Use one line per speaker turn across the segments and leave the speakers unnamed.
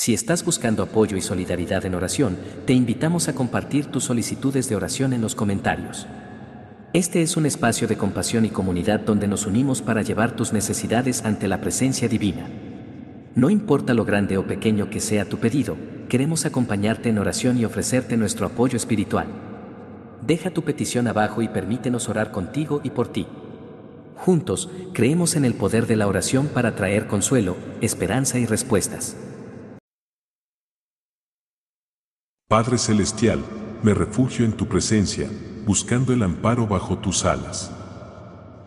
Si estás buscando apoyo y solidaridad en oración, te invitamos a compartir tus solicitudes de oración en los comentarios. Este es un espacio de compasión y comunidad donde nos unimos para llevar tus necesidades ante la presencia divina. No importa lo grande o pequeño que sea tu pedido, queremos acompañarte en oración y ofrecerte nuestro apoyo espiritual. Deja tu petición abajo y permítenos orar contigo y por ti. Juntos, creemos en el poder de la oración para traer consuelo, esperanza y respuestas.
Padre Celestial, me refugio en tu presencia, buscando el amparo bajo tus alas.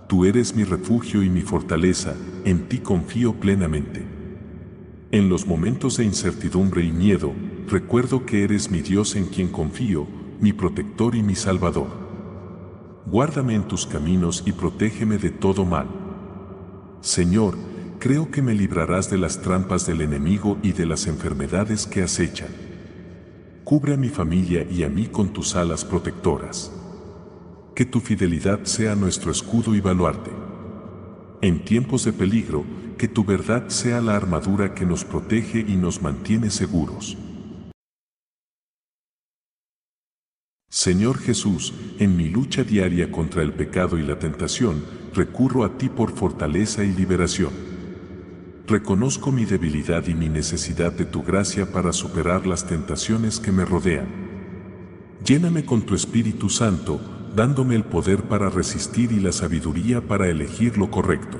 Tú eres mi refugio y mi fortaleza, en ti confío plenamente. En los momentos de incertidumbre y miedo, recuerdo que eres mi Dios en quien confío, mi protector y mi salvador. Guárdame en tus caminos y protégeme de todo mal. Señor, creo que me librarás de las trampas del enemigo y de las enfermedades que acechan. Cubre a mi familia y a mí con tus alas protectoras. Que tu fidelidad sea nuestro escudo y baluarte. En tiempos de peligro, que tu verdad sea la armadura que nos protege y nos mantiene seguros. Señor Jesús, en mi lucha diaria contra el pecado y la tentación, recurro a ti por fortaleza y liberación. Reconozco mi debilidad y mi necesidad de tu gracia para superar las tentaciones que me rodean. Lléname con tu Espíritu Santo, dándome el poder para resistir y la sabiduría para elegir lo correcto.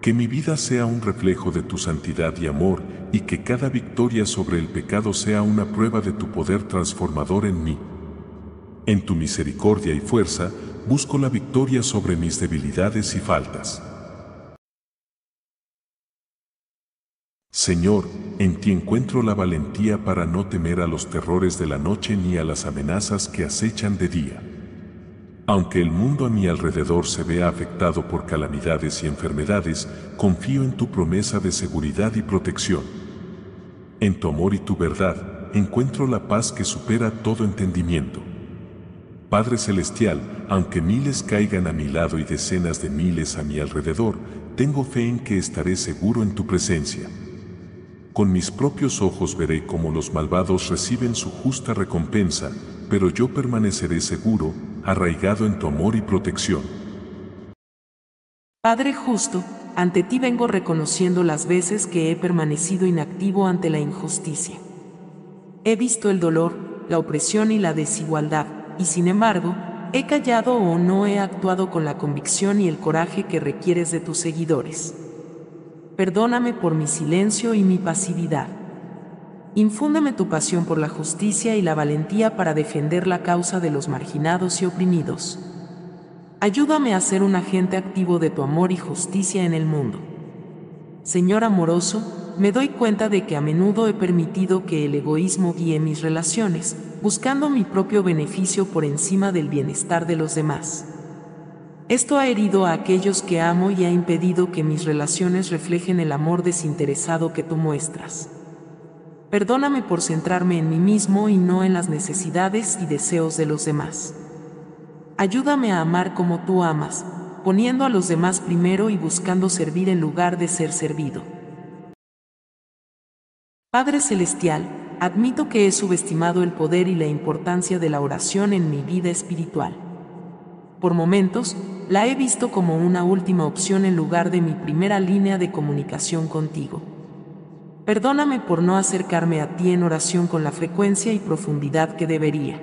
Que mi vida sea un reflejo de tu santidad y amor, y que cada victoria sobre el pecado sea una prueba de tu poder transformador en mí. En tu misericordia y fuerza, busco la victoria sobre mis debilidades y faltas. Señor, en ti encuentro la valentía para no temer a los terrores de la noche ni a las amenazas que acechan de día. Aunque el mundo a mi alrededor se vea afectado por calamidades y enfermedades, confío en tu promesa de seguridad y protección. En tu amor y tu verdad, encuentro la paz que supera todo entendimiento. Padre Celestial, aunque miles caigan a mi lado y decenas de miles a mi alrededor, tengo fe en que estaré seguro en tu presencia. Con mis propios ojos veré cómo los malvados reciben su justa recompensa, pero yo permaneceré seguro, arraigado en tu amor y protección.
Padre justo, ante ti vengo reconociendo las veces que he permanecido inactivo ante la injusticia. He visto el dolor, la opresión y la desigualdad, y sin embargo, he callado o no he actuado con la convicción y el coraje que requieres de tus seguidores perdóname por mi silencio y mi pasividad. Infúndeme tu pasión por la justicia y la valentía para defender la causa de los marginados y oprimidos. Ayúdame a ser un agente activo de tu amor y justicia en el mundo. Señor amoroso, me doy cuenta de que a menudo he permitido que el egoísmo guíe mis relaciones, buscando mi propio beneficio por encima del bienestar de los demás. Esto ha herido a aquellos que amo y ha impedido que mis relaciones reflejen el amor desinteresado que tú muestras. Perdóname por centrarme en mí mismo y no en las necesidades y deseos de los demás. Ayúdame a amar como tú amas, poniendo a los demás primero y buscando servir en lugar de ser servido. Padre Celestial, admito que he subestimado el poder y la importancia de la oración en mi vida espiritual. Por momentos, la he visto como una última opción en lugar de mi primera línea de comunicación contigo. Perdóname por no acercarme a ti en oración con la frecuencia y profundidad que debería.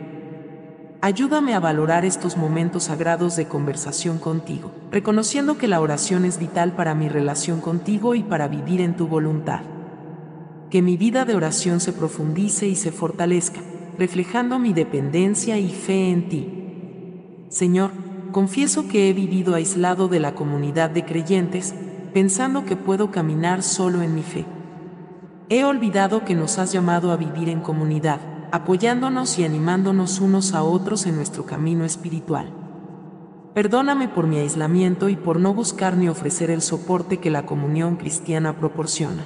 Ayúdame a valorar estos momentos sagrados de conversación contigo, reconociendo que la oración es vital para mi relación contigo y para vivir en tu voluntad. Que mi vida de oración se profundice y se fortalezca, reflejando mi dependencia y fe en ti. Señor, confieso que he vivido aislado de la comunidad de creyentes, pensando que puedo caminar solo en mi fe. He olvidado que nos has llamado a vivir en comunidad, apoyándonos y animándonos unos a otros en nuestro camino espiritual. Perdóname por mi aislamiento y por no buscar ni ofrecer el soporte que la comunión cristiana proporciona.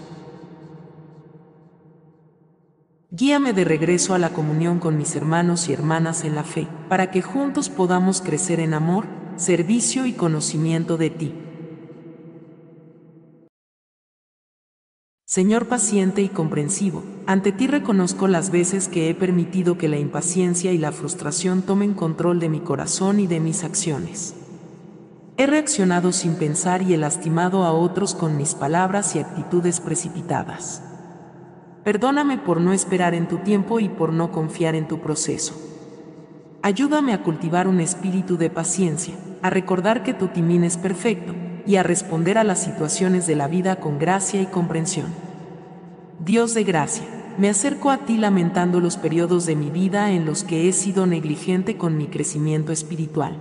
Guíame de regreso a la comunión con mis hermanos y hermanas en la fe, para que juntos podamos crecer en amor, servicio y conocimiento de ti. Señor paciente y comprensivo, ante ti reconozco las veces que he permitido que la impaciencia y la frustración tomen control de mi corazón y de mis acciones. He reaccionado sin pensar y he lastimado a otros con mis palabras y actitudes precipitadas. Perdóname por no esperar en tu tiempo y por no confiar en tu proceso. Ayúdame a cultivar un espíritu de paciencia, a recordar que tu timín es perfecto y a responder a las situaciones de la vida con gracia y comprensión. Dios de gracia, me acerco a ti lamentando los periodos de mi vida en los que he sido negligente con mi crecimiento espiritual.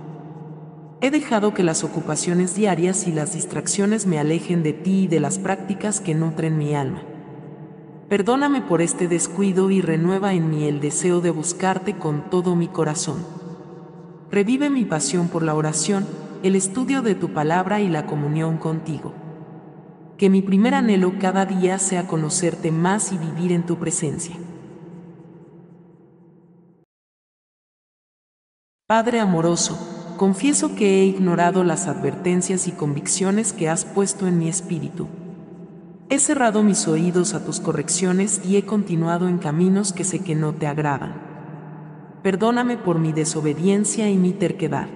He dejado que las ocupaciones diarias y las distracciones me alejen de ti y de las prácticas que nutren mi alma. Perdóname por este descuido y renueva en mí el deseo de buscarte con todo mi corazón. Revive mi pasión por la oración, el estudio de tu palabra y la comunión contigo. Que mi primer anhelo cada día sea conocerte más y vivir en tu presencia. Padre amoroso, confieso que he ignorado las advertencias y convicciones que has puesto en mi espíritu. He cerrado mis oídos a tus correcciones y he continuado en caminos que sé que no te agradan. Perdóname por mi desobediencia y mi terquedad.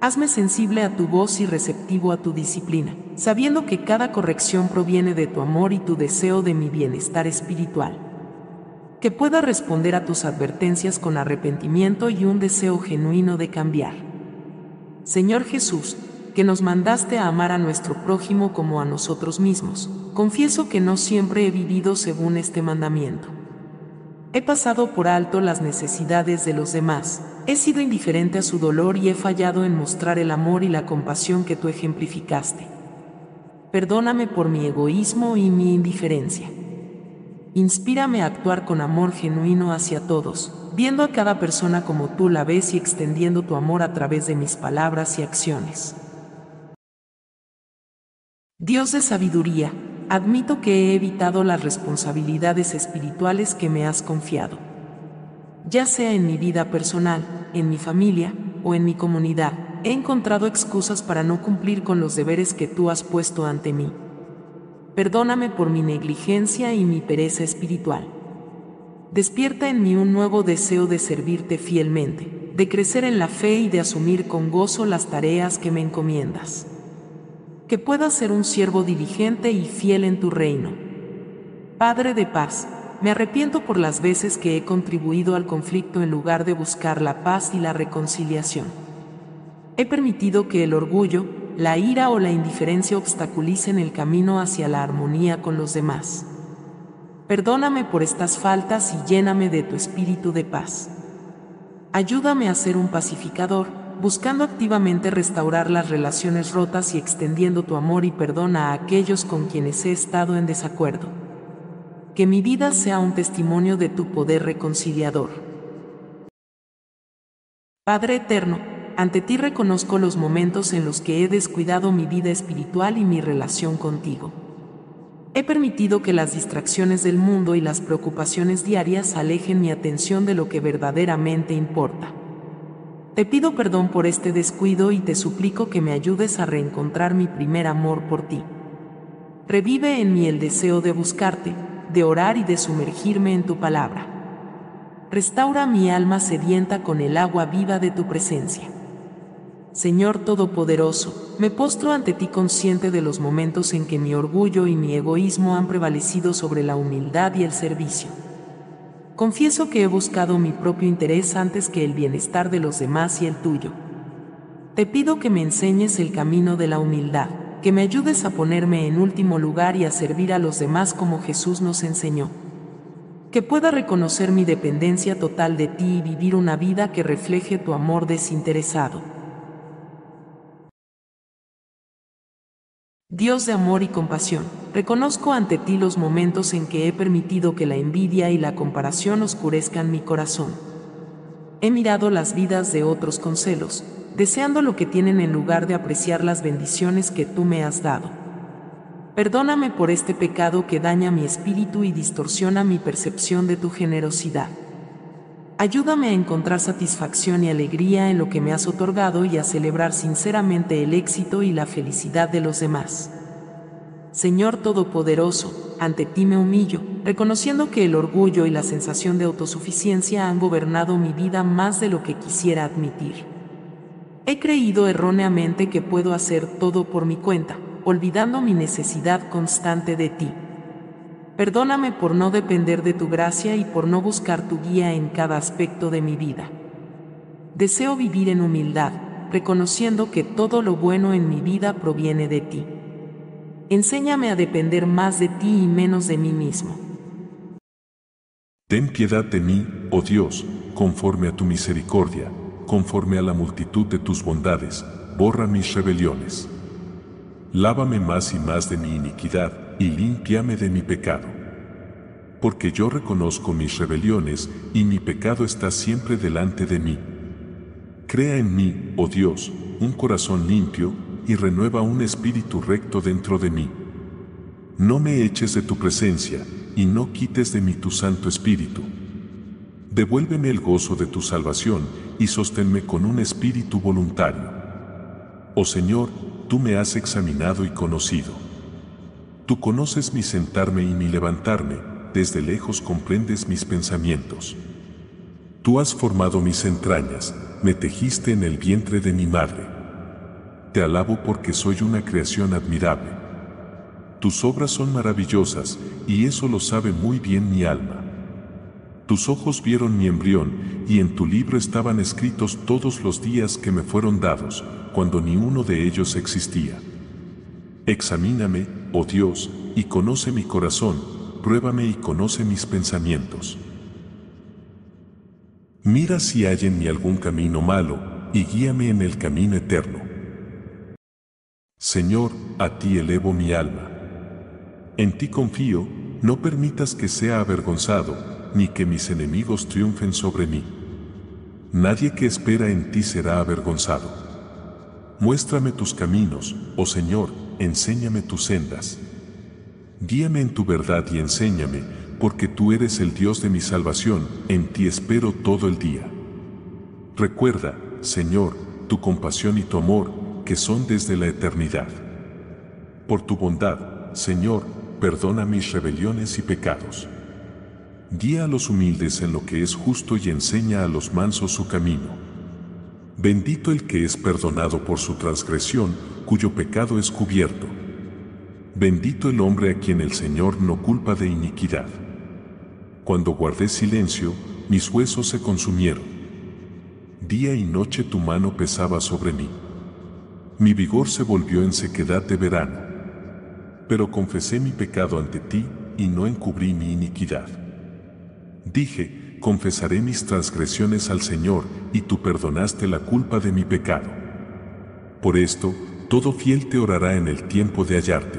Hazme sensible a tu voz y receptivo a tu disciplina, sabiendo que cada corrección proviene de tu amor y tu deseo de mi bienestar espiritual. Que pueda responder a tus advertencias con arrepentimiento y un deseo genuino de cambiar. Señor Jesús, que nos mandaste a amar a nuestro prójimo como a nosotros mismos, confieso que no siempre he vivido según este mandamiento. He pasado por alto las necesidades de los demás, he sido indiferente a su dolor y he fallado en mostrar el amor y la compasión que tú ejemplificaste. Perdóname por mi egoísmo y mi indiferencia. Inspírame a actuar con amor genuino hacia todos, viendo a cada persona como tú la ves y extendiendo tu amor a través de mis palabras y acciones. Dios de sabiduría, admito que he evitado las responsabilidades espirituales que me has confiado. Ya sea en mi vida personal, en mi familia o en mi comunidad, he encontrado excusas para no cumplir con los deberes que tú has puesto ante mí. Perdóname por mi negligencia y mi pereza espiritual. Despierta en mí un nuevo deseo de servirte fielmente, de crecer en la fe y de asumir con gozo las tareas que me encomiendas que pueda ser un siervo diligente y fiel en tu reino. Padre de paz, me arrepiento por las veces que he contribuido al conflicto en lugar de buscar la paz y la reconciliación. He permitido que el orgullo, la ira o la indiferencia obstaculicen el camino hacia la armonía con los demás. Perdóname por estas faltas y lléname de tu espíritu de paz. Ayúdame a ser un pacificador, buscando activamente restaurar las relaciones rotas y extendiendo tu amor y perdón a aquellos con quienes he estado en desacuerdo. Que mi vida sea un testimonio de tu poder reconciliador. Padre Eterno, ante ti reconozco los momentos en los que he descuidado mi vida espiritual y mi relación contigo. He permitido que las distracciones del mundo y las preocupaciones diarias alejen mi atención de lo que verdaderamente importa. Te pido perdón por este descuido y te suplico que me ayudes a reencontrar mi primer amor por ti. Revive en mí el deseo de buscarte, de orar y de sumergirme en tu palabra. Restaura mi alma sedienta con el agua viva de tu presencia. Señor Todopoderoso, me postro ante ti consciente de los momentos en que mi orgullo y mi egoísmo han prevalecido sobre la humildad y el servicio. Confieso que he buscado mi propio interés antes que el bienestar de los demás y el tuyo. Te pido que me enseñes el camino de la humildad, que me ayudes a ponerme en último lugar y a servir a los demás como Jesús nos enseñó. Que pueda reconocer mi dependencia total de ti y vivir una vida que refleje tu amor desinteresado. Dios de amor y compasión, reconozco ante ti los momentos en que he permitido que la envidia y la comparación oscurezcan mi corazón. He mirado las vidas de otros con celos, deseando lo que tienen en lugar de apreciar las bendiciones que tú me has dado. Perdóname por este pecado que daña mi espíritu y distorsiona mi percepción de tu generosidad. Ayúdame a encontrar satisfacción y alegría en lo que me has otorgado y a celebrar sinceramente el éxito y la felicidad de los demás. Señor Todopoderoso, ante ti me humillo, reconociendo que el orgullo y la sensación de autosuficiencia han gobernado mi vida más de lo que quisiera admitir. He creído erróneamente que puedo hacer todo por mi cuenta, olvidando mi necesidad constante de ti. Perdóname por no depender de tu gracia y por no buscar tu guía en cada aspecto de mi vida. Deseo vivir en humildad, reconociendo que todo lo bueno en mi vida proviene de ti. Enséñame a depender más de ti y menos de mí mismo.
Ten piedad de mí, oh Dios, conforme a tu misericordia, conforme a la multitud de tus bondades, borra mis rebeliones. Lávame más y más de mi iniquidad, y límpiame de mi pecado. Porque yo reconozco mis rebeliones, y mi pecado está siempre delante de mí. Crea en mí, oh Dios, un corazón limpio, y renueva un espíritu recto dentro de mí. No me eches de tu presencia, y no quites de mí tu Santo Espíritu. Devuélveme el gozo de tu salvación, y sosténme con un espíritu voluntario. Oh Señor, tú me has examinado y conocido. Tú conoces mi sentarme y mi levantarme, desde lejos comprendes mis pensamientos. Tú has formado mis entrañas, me tejiste en el vientre de mi madre te alabo porque soy una creación admirable. Tus obras son maravillosas, y eso lo sabe muy bien mi alma. Tus ojos vieron mi embrión, y en tu libro estaban escritos todos los días que me fueron dados, cuando ni uno de ellos existía. Examíname, oh Dios, y conoce mi corazón, pruébame y conoce mis pensamientos. Mira si hay en mí algún camino malo, y guíame en el camino eterno. Señor, a ti elevo mi alma. En ti confío, no permitas que sea avergonzado, ni que mis enemigos triunfen sobre mí. Nadie que espera en ti será avergonzado. Muéstrame tus caminos, oh Señor, enséñame tus sendas. Guíame en tu verdad y enséñame, porque tú eres el Dios de mi salvación, en ti espero todo el día. Recuerda, Señor, tu compasión y tu amor, que son desde la eternidad. Por tu bondad, Señor, perdona mis rebeliones y pecados. Guía a los humildes en lo que es justo y enseña a los mansos su camino. Bendito el que es perdonado por su transgresión, cuyo pecado es cubierto. Bendito el hombre a quien el Señor no culpa de iniquidad. Cuando guardé silencio, mis huesos se consumieron. Día y noche tu mano pesaba sobre mí. Mi vigor se volvió en sequedad de verano. Pero confesé mi pecado ante ti y no encubrí mi iniquidad. Dije, confesaré mis transgresiones al Señor y tú perdonaste la culpa de mi pecado. Por esto, todo fiel te orará en el tiempo de hallarte.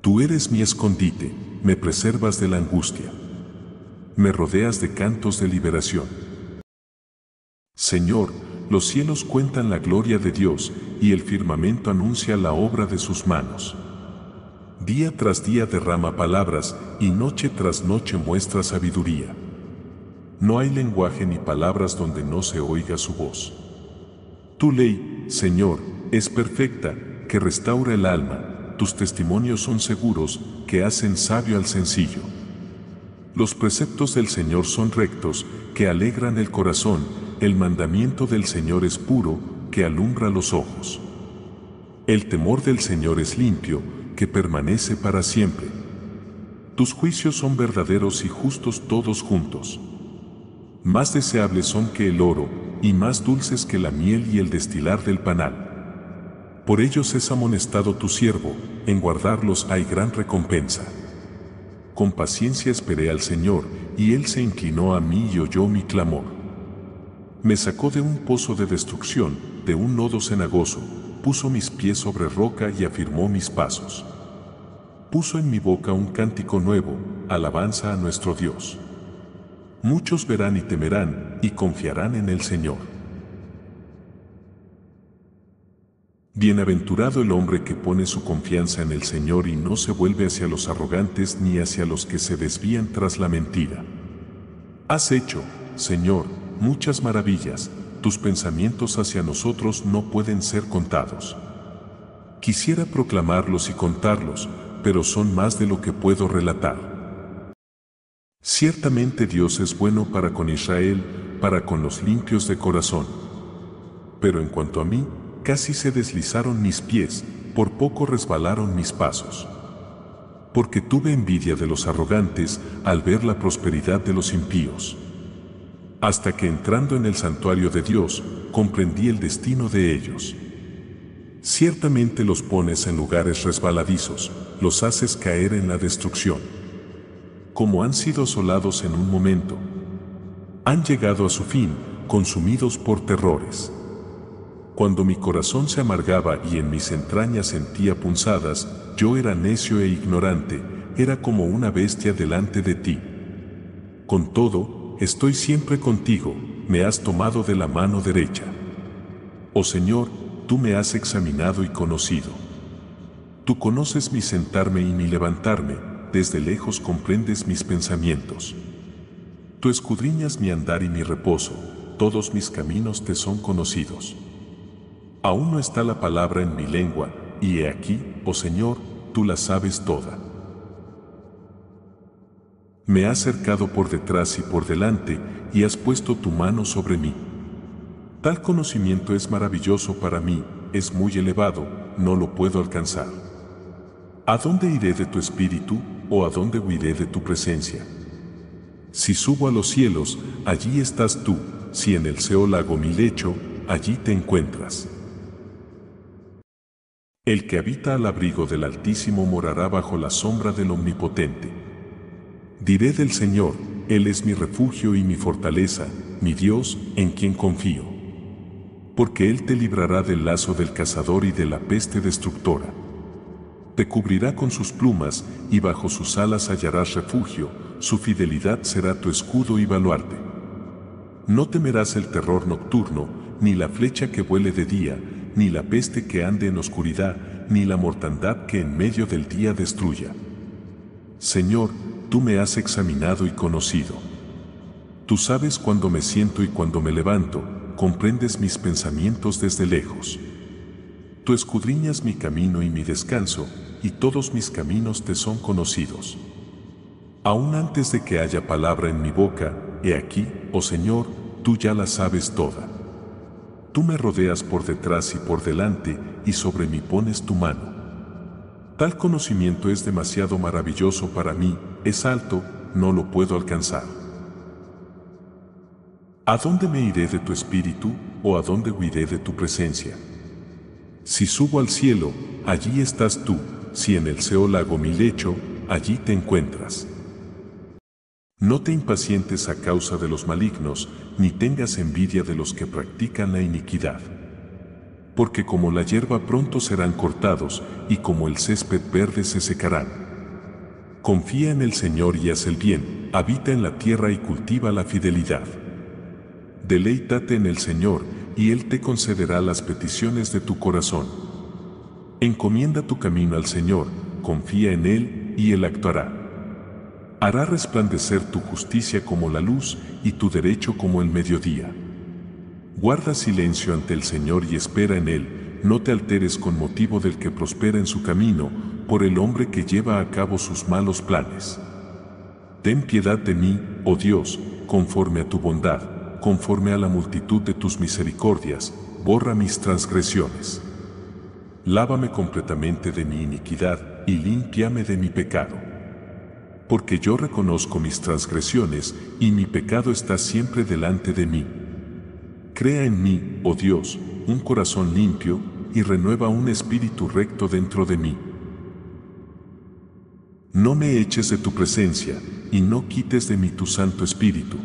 Tú eres mi escondite, me preservas de la angustia. Me rodeas de cantos de liberación. Señor, los cielos cuentan la gloria de Dios y el firmamento anuncia la obra de sus manos. Día tras día derrama palabras y noche tras noche muestra sabiduría. No hay lenguaje ni palabras donde no se oiga su voz. Tu ley, Señor, es perfecta, que restaura el alma, tus testimonios son seguros, que hacen sabio al sencillo. Los preceptos del Señor son rectos, que alegran el corazón, el mandamiento del Señor es puro, que alumbra los ojos. El temor del Señor es limpio, que permanece para siempre. Tus juicios son verdaderos y justos todos juntos. Más deseables son que el oro, y más dulces que la miel y el destilar del panal. Por ellos es amonestado tu siervo, en guardarlos hay gran recompensa. Con paciencia esperé al Señor, y Él se inclinó a mí y oyó mi clamor. Me sacó de un pozo de destrucción, de un nodo cenagoso, puso mis pies sobre roca y afirmó mis pasos. Puso en mi boca un cántico nuevo, alabanza a nuestro Dios. Muchos verán y temerán y confiarán en el Señor. Bienaventurado el hombre que pone su confianza en el Señor y no se vuelve hacia los arrogantes ni hacia los que se desvían tras la mentira. Has hecho, Señor, muchas maravillas, tus pensamientos hacia nosotros no pueden ser contados. Quisiera proclamarlos y contarlos, pero son más de lo que puedo relatar. Ciertamente Dios es bueno para con Israel, para con los limpios de corazón. Pero en cuanto a mí, casi se deslizaron mis pies, por poco resbalaron mis pasos. Porque tuve envidia de los arrogantes al ver la prosperidad de los impíos. Hasta que entrando en el santuario de Dios, comprendí el destino de ellos. Ciertamente los pones en lugares resbaladizos, los haces caer en la destrucción. Como han sido asolados en un momento, han llegado a su fin, consumidos por terrores. Cuando mi corazón se amargaba y en mis entrañas sentía punzadas, yo era necio e ignorante, era como una bestia delante de ti. Con todo, estoy siempre contigo, me has tomado de la mano derecha. Oh Señor, tú me has examinado y conocido. Tú conoces mi sentarme y mi levantarme, desde lejos comprendes mis pensamientos. Tú escudriñas mi andar y mi reposo, todos mis caminos te son conocidos. Aún no está la palabra en mi lengua, y he aquí, oh Señor, tú la sabes toda. Me has cercado por detrás y por delante y has puesto tu mano sobre mí. Tal conocimiento es maravilloso para mí, es muy elevado, no lo puedo alcanzar. ¿A dónde iré de tu espíritu o a dónde huiré de tu presencia? Si subo a los cielos, allí estás tú, si en el Seol hago mi lecho, allí te encuentras. El que habita al abrigo del Altísimo morará bajo la sombra del Omnipotente. Diré del Señor, Él es mi refugio y mi fortaleza, mi Dios, en quien confío. Porque Él te librará del lazo del cazador y de la peste destructora. Te cubrirá con sus plumas y bajo sus alas hallarás refugio, su fidelidad será tu escudo y baluarte. No temerás el terror nocturno, ni la flecha que vuele de día, ni la peste que ande en oscuridad, ni la mortandad que en medio del día destruya. Señor, tú me has examinado y conocido. Tú sabes cuando me siento y cuando me levanto, comprendes mis pensamientos desde lejos. Tú escudriñas mi camino y mi descanso, y todos mis caminos te son conocidos. Aún antes de que haya palabra en mi boca, he aquí, oh Señor, tú ya la sabes toda. Tú me rodeas por detrás y por delante, y sobre mí pones tu mano. Tal conocimiento es demasiado maravilloso para mí, es alto, no lo puedo alcanzar. ¿A dónde me iré de tu espíritu o a dónde huiré de tu presencia? Si subo al cielo, allí estás tú, si en el Seol hago mi lecho, allí te encuentras. No te impacientes a causa de los malignos, ni tengas envidia de los que practican la iniquidad porque como la hierba pronto serán cortados, y como el césped verde se secarán. Confía en el Señor y haz el bien, habita en la tierra y cultiva la fidelidad. Deleítate en el Señor, y Él te concederá las peticiones de tu corazón. Encomienda tu camino al Señor, confía en Él, y Él actuará. Hará resplandecer tu justicia como la luz y tu derecho como el mediodía. Guarda silencio ante el Señor y espera en Él, no te alteres con motivo del que prospera en su camino, por el hombre que lleva a cabo sus malos planes. Ten piedad de mí, oh Dios, conforme a tu bondad, conforme a la multitud de tus misericordias, borra mis transgresiones. Lávame completamente de mi iniquidad y límpiame de mi pecado. Porque yo reconozco mis transgresiones y mi pecado está siempre delante de mí. Crea en mí, oh Dios, un corazón limpio, y renueva un espíritu recto dentro de mí. No me eches de tu presencia, y no quites de mí tu Santo Espíritu.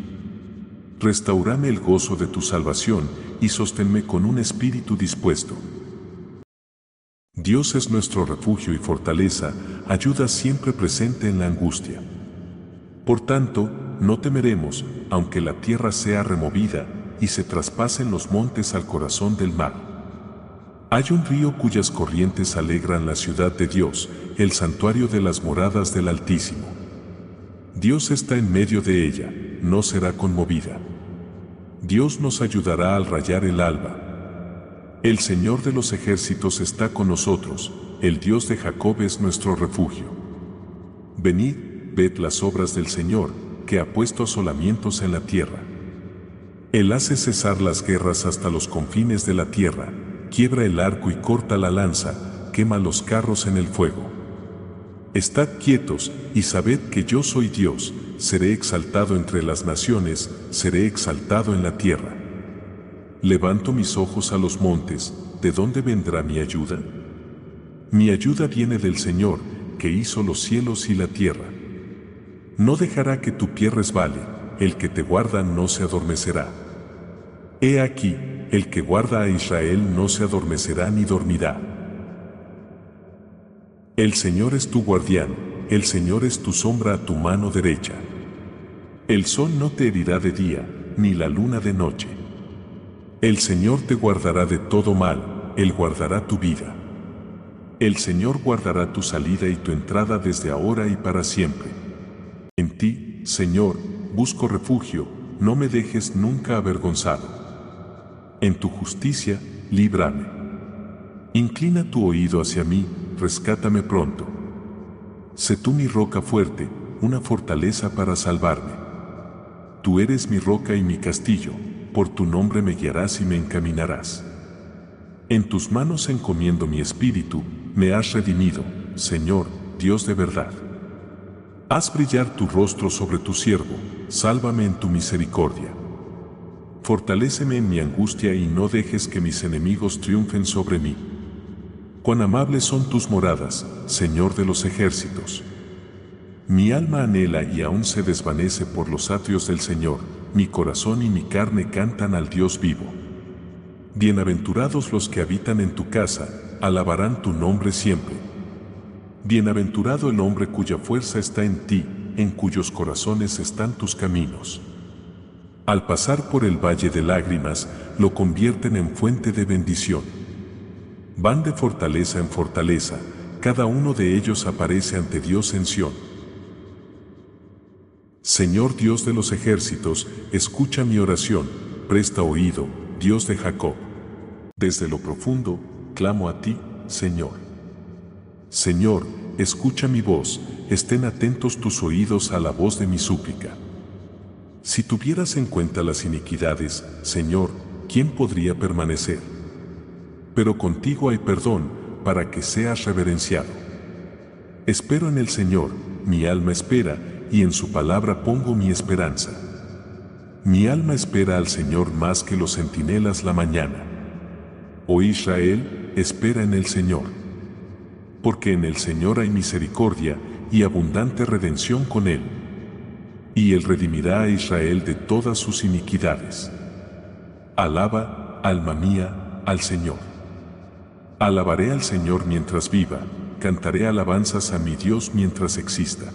Restaurame el gozo de tu salvación, y sosténme con un espíritu dispuesto. Dios es nuestro refugio y fortaleza, ayuda siempre presente en la angustia. Por tanto, no temeremos, aunque la tierra sea removida, y se traspasen los montes al corazón del mar. Hay un río cuyas corrientes alegran la ciudad de Dios, el santuario de las moradas del Altísimo. Dios está en medio de ella, no será conmovida. Dios nos ayudará al rayar el alba. El Señor de los ejércitos está con nosotros, el Dios de Jacob es nuestro refugio. Venid, ved las obras del Señor, que ha puesto asolamientos en la tierra. Él hace cesar las guerras hasta los confines de la tierra, quiebra el arco y corta la lanza, quema los carros en el fuego. Estad quietos y sabed que yo soy Dios, seré exaltado entre las naciones, seré exaltado en la tierra. Levanto mis ojos a los montes, ¿de dónde vendrá mi ayuda? Mi ayuda viene del Señor, que hizo los cielos y la tierra. No dejará que tu pie resbale, el que te guarda no se adormecerá. He aquí, el que guarda a Israel no se adormecerá ni dormirá. El Señor es tu guardián, el Señor es tu sombra a tu mano derecha. El sol no te herirá de día, ni la luna de noche. El Señor te guardará de todo mal, Él guardará tu vida. El Señor guardará tu salida y tu entrada desde ahora y para siempre. En ti, Señor, busco refugio, no me dejes nunca avergonzado. En tu justicia, líbrame. Inclina tu oído hacia mí, rescátame pronto. Sé tú mi roca fuerte, una fortaleza para salvarme. Tú eres mi roca y mi castillo, por tu nombre me guiarás y me encaminarás. En tus manos encomiendo mi espíritu, me has redimido, Señor, Dios de verdad. Haz brillar tu rostro sobre tu siervo, sálvame en tu misericordia. Fortaléceme en mi angustia y no dejes que mis enemigos triunfen sobre mí. Cuán amables son tus moradas, Señor de los ejércitos. Mi alma anhela y aún se desvanece por los atrios del Señor, mi corazón y mi carne cantan al Dios vivo. Bienaventurados los que habitan en tu casa, alabarán tu nombre siempre. Bienaventurado el hombre cuya fuerza está en ti, en cuyos corazones están tus caminos. Al pasar por el valle de lágrimas, lo convierten en fuente de bendición. Van de fortaleza en fortaleza, cada uno de ellos aparece ante Dios en Sión. Señor Dios de los ejércitos, escucha mi oración, presta oído, Dios de Jacob. Desde lo profundo, clamo a ti, Señor. Señor, escucha mi voz, estén atentos tus oídos a la voz de mi súplica. Si tuvieras en cuenta las iniquidades, Señor, ¿quién podría permanecer? pero contigo hay perdón, para que seas reverenciado. Espero en el Señor, mi alma espera, y en su palabra pongo mi esperanza. Mi alma espera al Señor más que los centinelas la mañana. Oh Israel, espera en el Señor. Porque en el Señor hay misericordia y abundante redención con Él. Y Él redimirá a Israel de todas sus iniquidades. Alaba, alma mía, al Señor. Alabaré al Señor mientras viva, cantaré alabanzas a mi Dios mientras exista.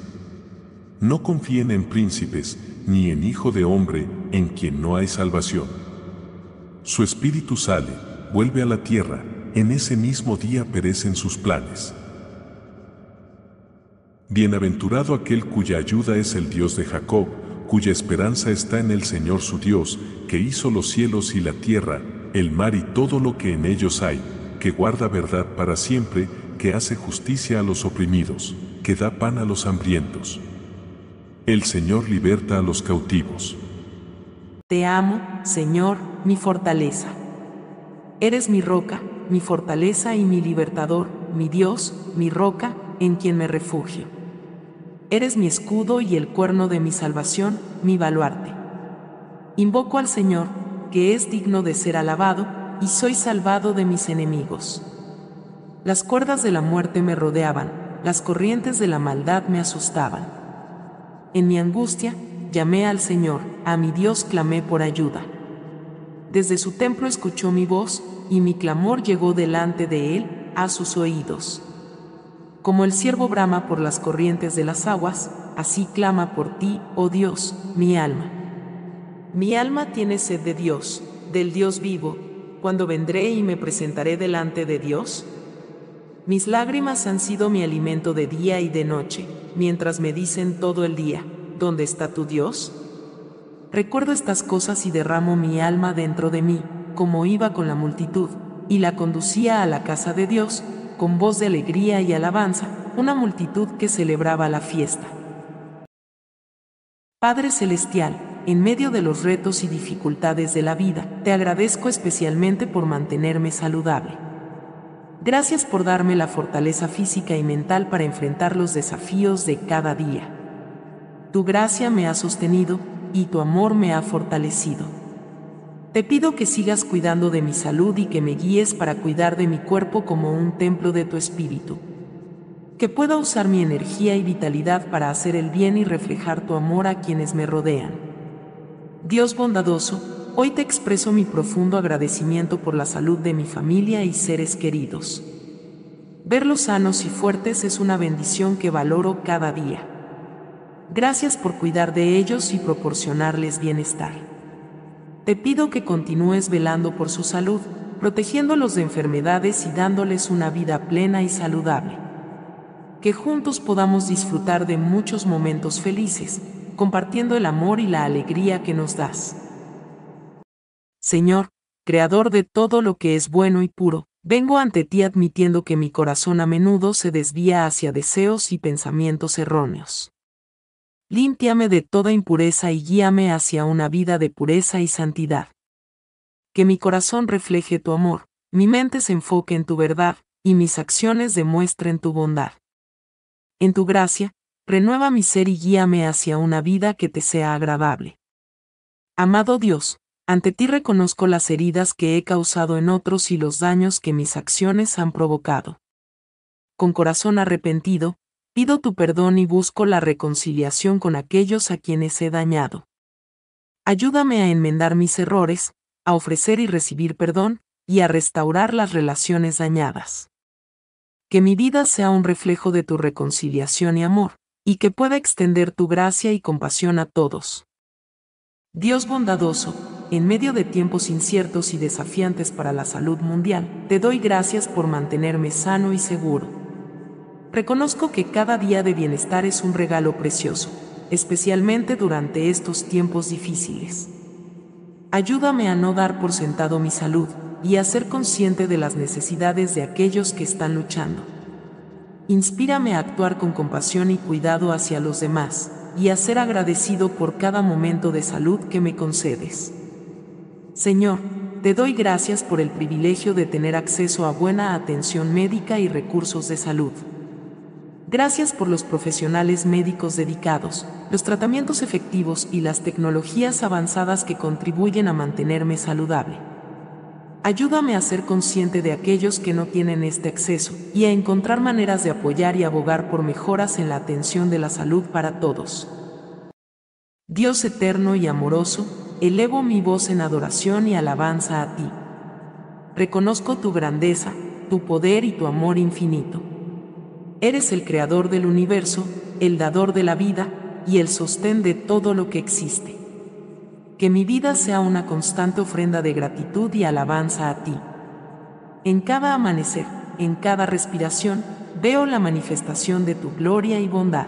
No confíen en príncipes, ni en hijo de hombre, en quien no hay salvación. Su espíritu sale, vuelve a la tierra, en ese mismo día perecen sus planes. Bienaventurado aquel cuya ayuda es el Dios de Jacob, cuya esperanza está en el Señor su Dios, que hizo los cielos y la tierra, el mar y todo lo que en ellos hay que guarda verdad para siempre, que hace justicia a los oprimidos, que da pan a los hambrientos. El Señor liberta a los cautivos.
Te amo, Señor, mi fortaleza. Eres mi roca, mi fortaleza y mi libertador, mi Dios, mi roca, en quien me refugio. Eres mi escudo y el cuerno de mi salvación, mi baluarte. Invoco al Señor, que es digno de ser alabado, y soy salvado de mis enemigos. Las cuerdas de la muerte me rodeaban, las corrientes de la maldad me asustaban. En mi angustia, llamé al Señor, a mi Dios clamé por ayuda. Desde su templo escuchó mi voz, y mi clamor llegó delante de él, a sus oídos. Como el siervo brama por las corrientes de las aguas, así clama por ti, oh Dios, mi alma. Mi alma tiene sed de Dios, del Dios vivo, cuando vendré y me presentaré delante de Dios? Mis lágrimas han sido mi alimento de día y de noche, mientras me dicen todo el día, ¿dónde está tu Dios? Recuerdo estas cosas y derramo mi alma dentro de mí, como iba con la multitud, y la conducía a la casa de Dios, con voz de alegría y alabanza, una multitud que celebraba la fiesta. Padre Celestial, en medio de los retos y dificultades de la vida, te agradezco especialmente por mantenerme saludable. Gracias por darme la fortaleza física y mental para enfrentar los desafíos de cada día. Tu gracia me ha sostenido y tu amor me ha fortalecido. Te pido que sigas cuidando de mi salud y que me guíes para cuidar de mi cuerpo como un templo de tu espíritu. Que pueda usar mi energía y vitalidad para hacer el bien y reflejar tu amor a quienes me rodean. Dios bondadoso, Hoy te expreso mi profundo agradecimiento por la salud de mi familia y seres queridos. Verlos sanos y fuertes es una bendición que valoro cada día. Gracias por cuidar de ellos y proporcionarles bienestar. Te pido que continúes velando por su salud, protegiéndolos de enfermedades y dándoles una vida plena y saludable. Que juntos podamos disfrutar de muchos momentos felices, compartiendo el amor y la alegría que nos das. Señor, Creador de todo lo que es bueno y puro, vengo ante ti admitiendo que mi corazón a menudo se desvía hacia deseos y pensamientos erróneos. Límpiame de toda impureza y guíame hacia una vida de pureza y santidad. Que mi corazón refleje tu amor, mi mente se enfoque en tu verdad, y mis acciones demuestren tu bondad. En tu gracia, renueva mi ser y guíame hacia una vida que te sea agradable. Amado Dios, ante ti reconozco las heridas que he causado en otros y los daños que mis acciones han provocado. Con corazón arrepentido, pido tu perdón y busco la reconciliación con aquellos a quienes he dañado. Ayúdame a enmendar mis errores, a ofrecer y recibir perdón, y a restaurar las relaciones dañadas. Que mi vida sea un reflejo de tu reconciliación y amor, y que pueda extender tu gracia y compasión a todos. Dios bondadoso, en medio de tiempos inciertos y desafiantes para la salud mundial, te doy gracias por mantenerme sano y seguro. Reconozco que cada día de bienestar es un regalo precioso, especialmente durante estos tiempos difíciles. Ayúdame a no dar por sentado mi salud y a ser consciente de las necesidades de aquellos que están luchando. Inspírame a actuar con compasión y cuidado hacia los demás, y a ser agradecido por cada momento de salud que me concedes. Señor, te doy gracias por el privilegio de tener acceso a buena atención médica y recursos de salud. Gracias por los profesionales médicos dedicados, los tratamientos efectivos y las tecnologías avanzadas que contribuyen a mantenerme saludable. Ayúdame a ser consciente de aquellos que no tienen este acceso y a encontrar maneras de apoyar y abogar por mejoras en la atención de la salud para todos. Dios eterno y amoroso, elevo mi voz en adoración y alabanza a ti. Reconozco tu grandeza, tu poder y tu amor infinito. Eres el creador del universo, el dador de la vida y el sostén de todo lo que existe. Que mi vida sea una constante ofrenda de gratitud y alabanza a ti. En cada amanecer, en cada respiración, veo la manifestación de tu gloria y bondad.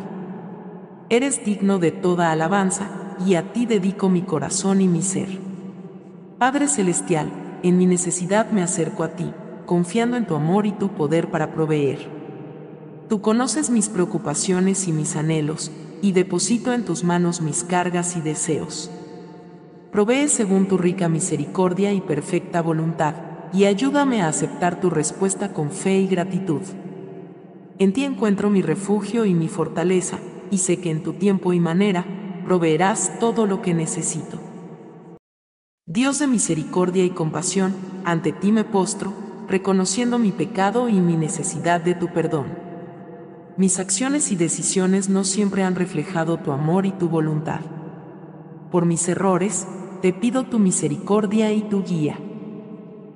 Eres digno de toda alabanza, y a ti dedico mi corazón y mi ser. Padre Celestial, en mi necesidad me acerco a ti, confiando en tu amor y tu poder para proveer. Tú conoces mis preocupaciones y mis anhelos, y deposito en tus manos mis cargas y deseos. Provee según tu rica misericordia y perfecta voluntad, y ayúdame a aceptar tu respuesta con fe y gratitud. En ti encuentro mi refugio y mi fortaleza, y sé que en tu tiempo y manera, proveerás todo lo que necesito. Dios de misericordia y compasión, ante ti me postro, reconociendo mi pecado y mi necesidad de tu perdón. Mis acciones y decisiones no siempre han reflejado tu amor y tu voluntad. Por mis errores, te pido tu misericordia y tu guía.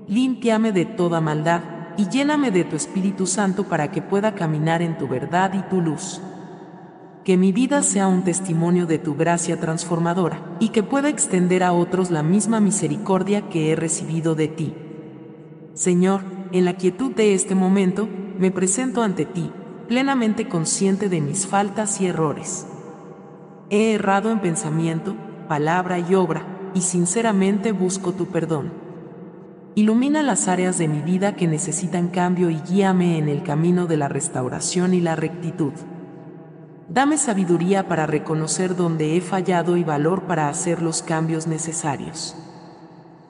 Límpiame de toda maldad y lléname de tu Espíritu Santo para que pueda caminar en tu verdad y tu luz que mi vida sea un testimonio de tu gracia transformadora, y que pueda extender a otros la misma misericordia que he recibido de ti. Señor, en la quietud de este momento, me presento ante ti, plenamente consciente de mis faltas y errores. He errado en pensamiento, palabra y obra, y sinceramente busco tu perdón. Ilumina las áreas de mi vida que necesitan cambio y guíame en el camino de la restauración y la rectitud. Dame sabiduría para reconocer dónde he fallado y valor para hacer los cambios necesarios.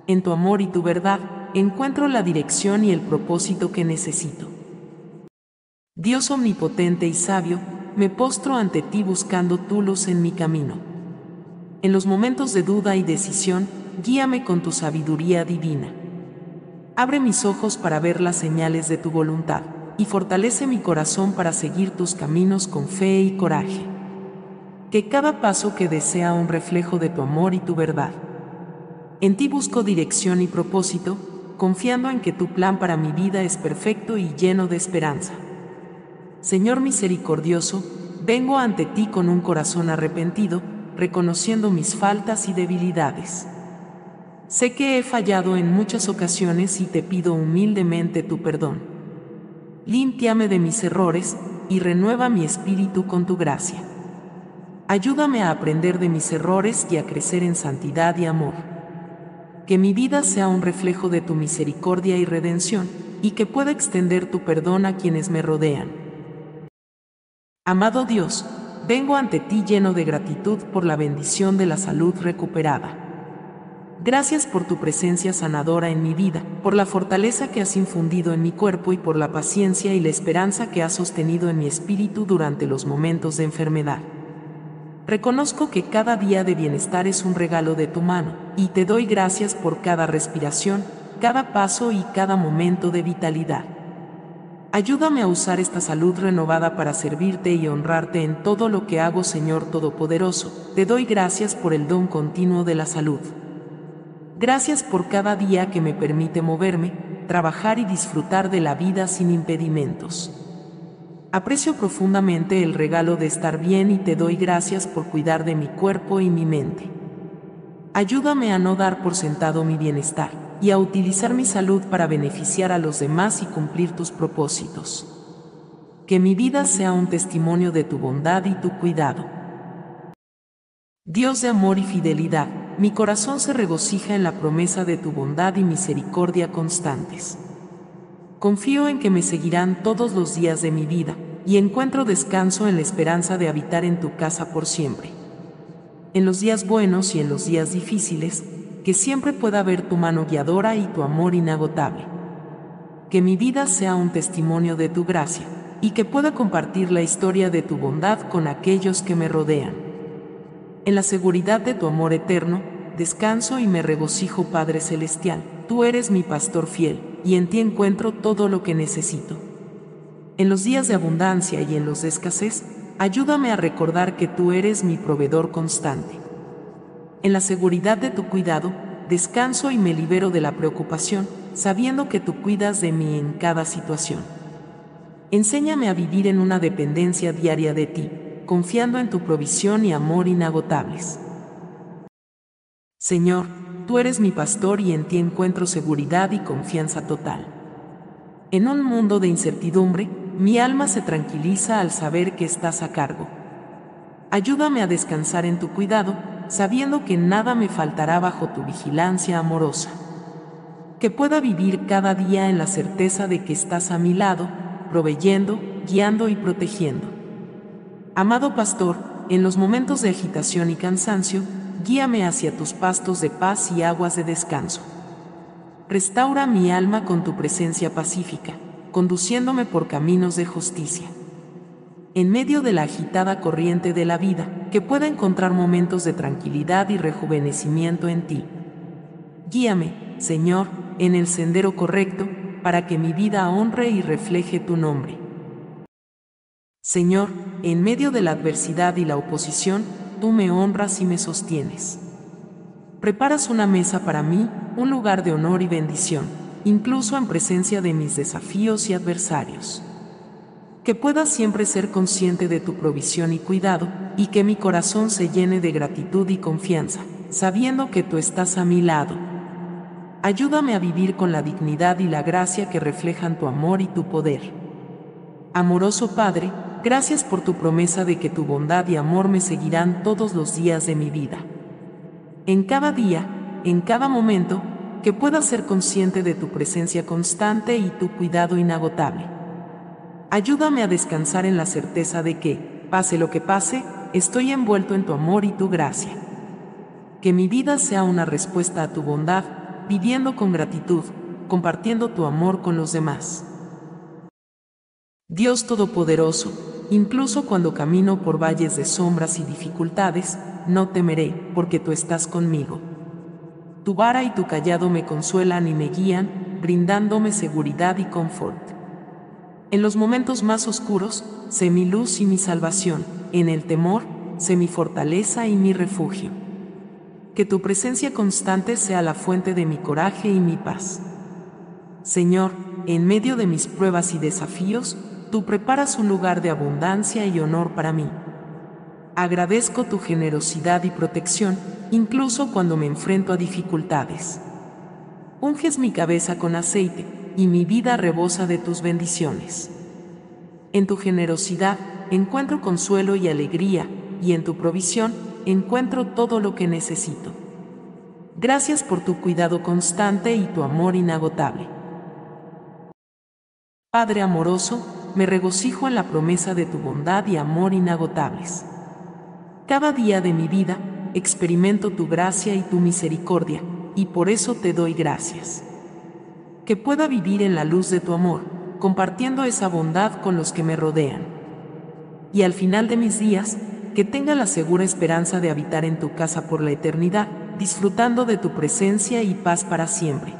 En tu amor y tu verdad, encuentro la dirección y el propósito que necesito. Dios omnipotente y sabio, me postro ante ti buscando tu luz en mi camino. En los momentos de duda y decisión, guíame con tu sabiduría divina. Abre mis ojos para ver las señales de tu voluntad y fortalece mi corazón para seguir tus caminos con fe y coraje. Que cada paso que desea un reflejo de tu amor y tu verdad. En ti busco dirección y propósito, confiando en que tu plan para mi vida es perfecto y lleno de esperanza. Señor misericordioso, vengo ante ti con un corazón arrepentido, reconociendo mis faltas y debilidades. Sé que he fallado en muchas ocasiones y te pido humildemente tu perdón. Límpiame de mis errores y renueva mi espíritu con tu gracia. Ayúdame a aprender de mis errores y a crecer en santidad y amor. Que mi vida sea un reflejo de tu misericordia y redención, y que pueda extender tu perdón a quienes me rodean. Amado Dios, vengo ante ti lleno de gratitud por la bendición de la salud recuperada. Gracias por tu presencia sanadora en mi vida, por la fortaleza que has infundido en mi cuerpo y por la paciencia y la esperanza que has sostenido en mi espíritu durante los momentos de enfermedad. Reconozco que cada día de bienestar es un regalo de tu mano, y te doy gracias por cada respiración, cada paso y cada momento de vitalidad. Ayúdame a usar esta salud renovada para servirte y honrarte en todo lo que hago, Señor Todopoderoso. Te doy gracias por el don continuo de la salud. Gracias por cada día que me permite moverme, trabajar y disfrutar de la vida sin impedimentos. Aprecio profundamente el regalo de estar bien y te doy gracias por cuidar de mi cuerpo y mi mente. Ayúdame a no dar por sentado mi bienestar y a utilizar mi salud para beneficiar a los demás y cumplir tus propósitos. Que mi vida sea un testimonio de tu bondad y tu cuidado. Dios de amor y fidelidad, mi corazón se regocija en la promesa de tu bondad y misericordia constantes. Confío en que me seguirán todos los días de mi vida, y encuentro descanso en la esperanza de habitar en tu casa por siempre. En los días buenos y en los días difíciles, que siempre pueda ver tu mano guiadora y tu amor inagotable. Que mi vida sea un testimonio de tu gracia, y que pueda compartir la historia de tu bondad con aquellos que me rodean. En la seguridad de tu amor eterno, descanso y me regocijo Padre Celestial, tú eres mi pastor fiel, y en ti encuentro todo lo que necesito. En los días de abundancia y en los de escasez, ayúdame a recordar que tú eres mi proveedor constante. En la seguridad de tu cuidado, descanso y me libero de la preocupación, sabiendo que tú cuidas de mí en cada situación. Enséñame a vivir en una dependencia diaria de ti, confiando en tu provisión y amor inagotables. Señor, tú eres mi pastor y en ti encuentro seguridad y confianza total. En un mundo de incertidumbre, mi alma se tranquiliza al saber que estás a cargo. Ayúdame a descansar en tu cuidado, sabiendo que nada me faltará bajo tu vigilancia amorosa. Que pueda vivir cada día en la certeza de que estás a mi lado, proveyendo, guiando y protegiendo. Amado pastor, en los momentos de agitación y cansancio, guíame hacia tus pastos de paz y aguas de descanso. Restaura mi alma con tu presencia pacífica, conduciéndome por caminos de justicia en medio de la agitada corriente de la vida, que pueda encontrar momentos de tranquilidad y rejuvenecimiento en ti. Guíame, Señor, en el sendero correcto, para que mi vida honre y refleje tu nombre. Señor, en medio de la adversidad y la oposición, tú me honras y me sostienes. Preparas una mesa para mí, un lugar de honor y bendición, incluso en presencia de mis desafíos y adversarios que pueda siempre ser consciente de tu provisión y cuidado, y que mi corazón se llene de gratitud y confianza, sabiendo que tú estás a mi lado. Ayúdame a vivir con la dignidad y la gracia que reflejan tu amor y tu poder. Amoroso Padre, gracias por tu promesa de que tu bondad y amor me seguirán todos los días de mi vida. En cada día, en cada momento, que pueda ser consciente de tu presencia constante y tu cuidado inagotable. Ayúdame a descansar en la certeza de que, pase lo que pase, estoy envuelto en tu amor y tu gracia. Que mi vida sea una respuesta a tu bondad, viviendo con gratitud, compartiendo tu amor con los demás. Dios Todopoderoso, incluso cuando camino por valles de sombras y dificultades, no temeré, porque tú estás conmigo. Tu vara y tu callado me consuelan y me guían, brindándome seguridad y confort. En los momentos más oscuros, sé mi luz y mi salvación, en el temor, sé mi fortaleza y mi refugio. Que tu presencia constante sea la fuente de mi coraje y mi paz. Señor, en medio de mis pruebas y desafíos, tú preparas un lugar de abundancia y honor para mí. Agradezco tu generosidad y protección, incluso cuando me enfrento a dificultades. Unges mi cabeza con aceite, y mi vida rebosa de tus bendiciones. En tu generosidad encuentro consuelo y alegría, y en tu provisión encuentro todo lo que necesito. Gracias por tu cuidado constante y tu amor inagotable. Padre amoroso, me regocijo en la promesa de tu bondad y amor inagotables. Cada día de mi vida experimento tu gracia y tu misericordia, y por eso te doy gracias. Que pueda vivir en la luz de tu amor, compartiendo esa bondad con los que me rodean. Y al final de mis días, que tenga la segura esperanza de habitar en tu casa por la eternidad, disfrutando de tu presencia y paz para siempre.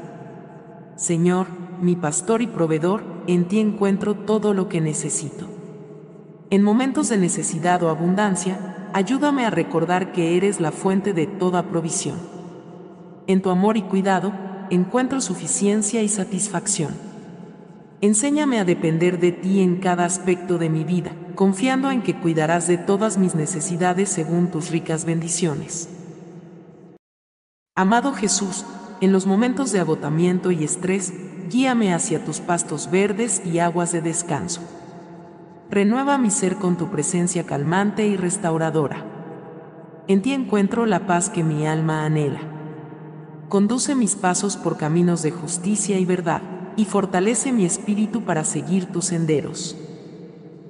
Señor, mi pastor y proveedor, en ti encuentro todo lo que necesito. En momentos de necesidad o abundancia, ayúdame a recordar que eres la fuente de toda provisión. En tu amor y cuidado, encuentro suficiencia y satisfacción. Enséñame a depender de ti en cada aspecto de mi vida, confiando en que cuidarás de todas mis necesidades según tus ricas bendiciones. Amado Jesús, en los momentos de agotamiento y estrés, guíame hacia tus pastos verdes y aguas de descanso. Renueva mi ser con tu presencia calmante y restauradora. En ti encuentro la paz que mi alma anhela. Conduce mis pasos por caminos de justicia y verdad, y fortalece mi espíritu para seguir tus senderos.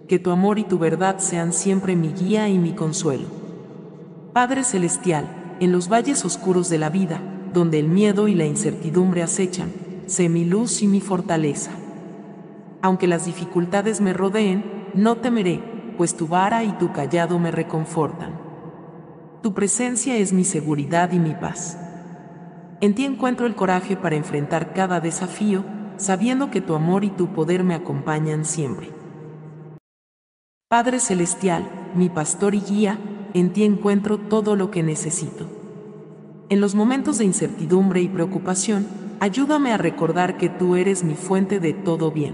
Que tu amor y tu verdad sean siempre mi guía y mi consuelo. Padre Celestial, en los valles oscuros de la vida, donde el miedo y la incertidumbre acechan, sé mi luz y mi fortaleza. Aunque las dificultades me rodeen, no temeré, pues tu vara y tu callado me reconfortan. Tu presencia es mi seguridad y mi paz. En ti encuentro el coraje para enfrentar cada desafío, sabiendo que tu amor y tu poder me acompañan siempre. Padre Celestial, mi pastor y guía, en ti encuentro todo lo que necesito. En los momentos de incertidumbre y preocupación, ayúdame a recordar que tú eres mi fuente de todo bien.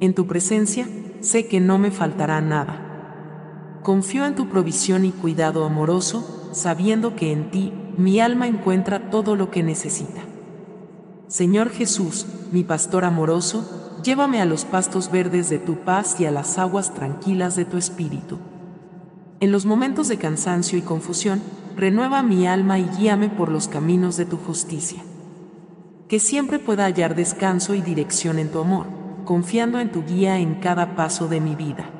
En tu presencia, sé que no me faltará nada. Confío en tu provisión y cuidado amoroso, sabiendo que en ti mi alma encuentra todo lo que necesita. Señor Jesús, mi pastor amoroso, llévame a los pastos verdes de tu paz y a las aguas tranquilas de tu espíritu. En los momentos de cansancio y confusión, renueva mi alma y guíame por los caminos de tu justicia que siempre pueda hallar descanso y dirección en tu amor, confiando en tu guía en cada paso de mi vida.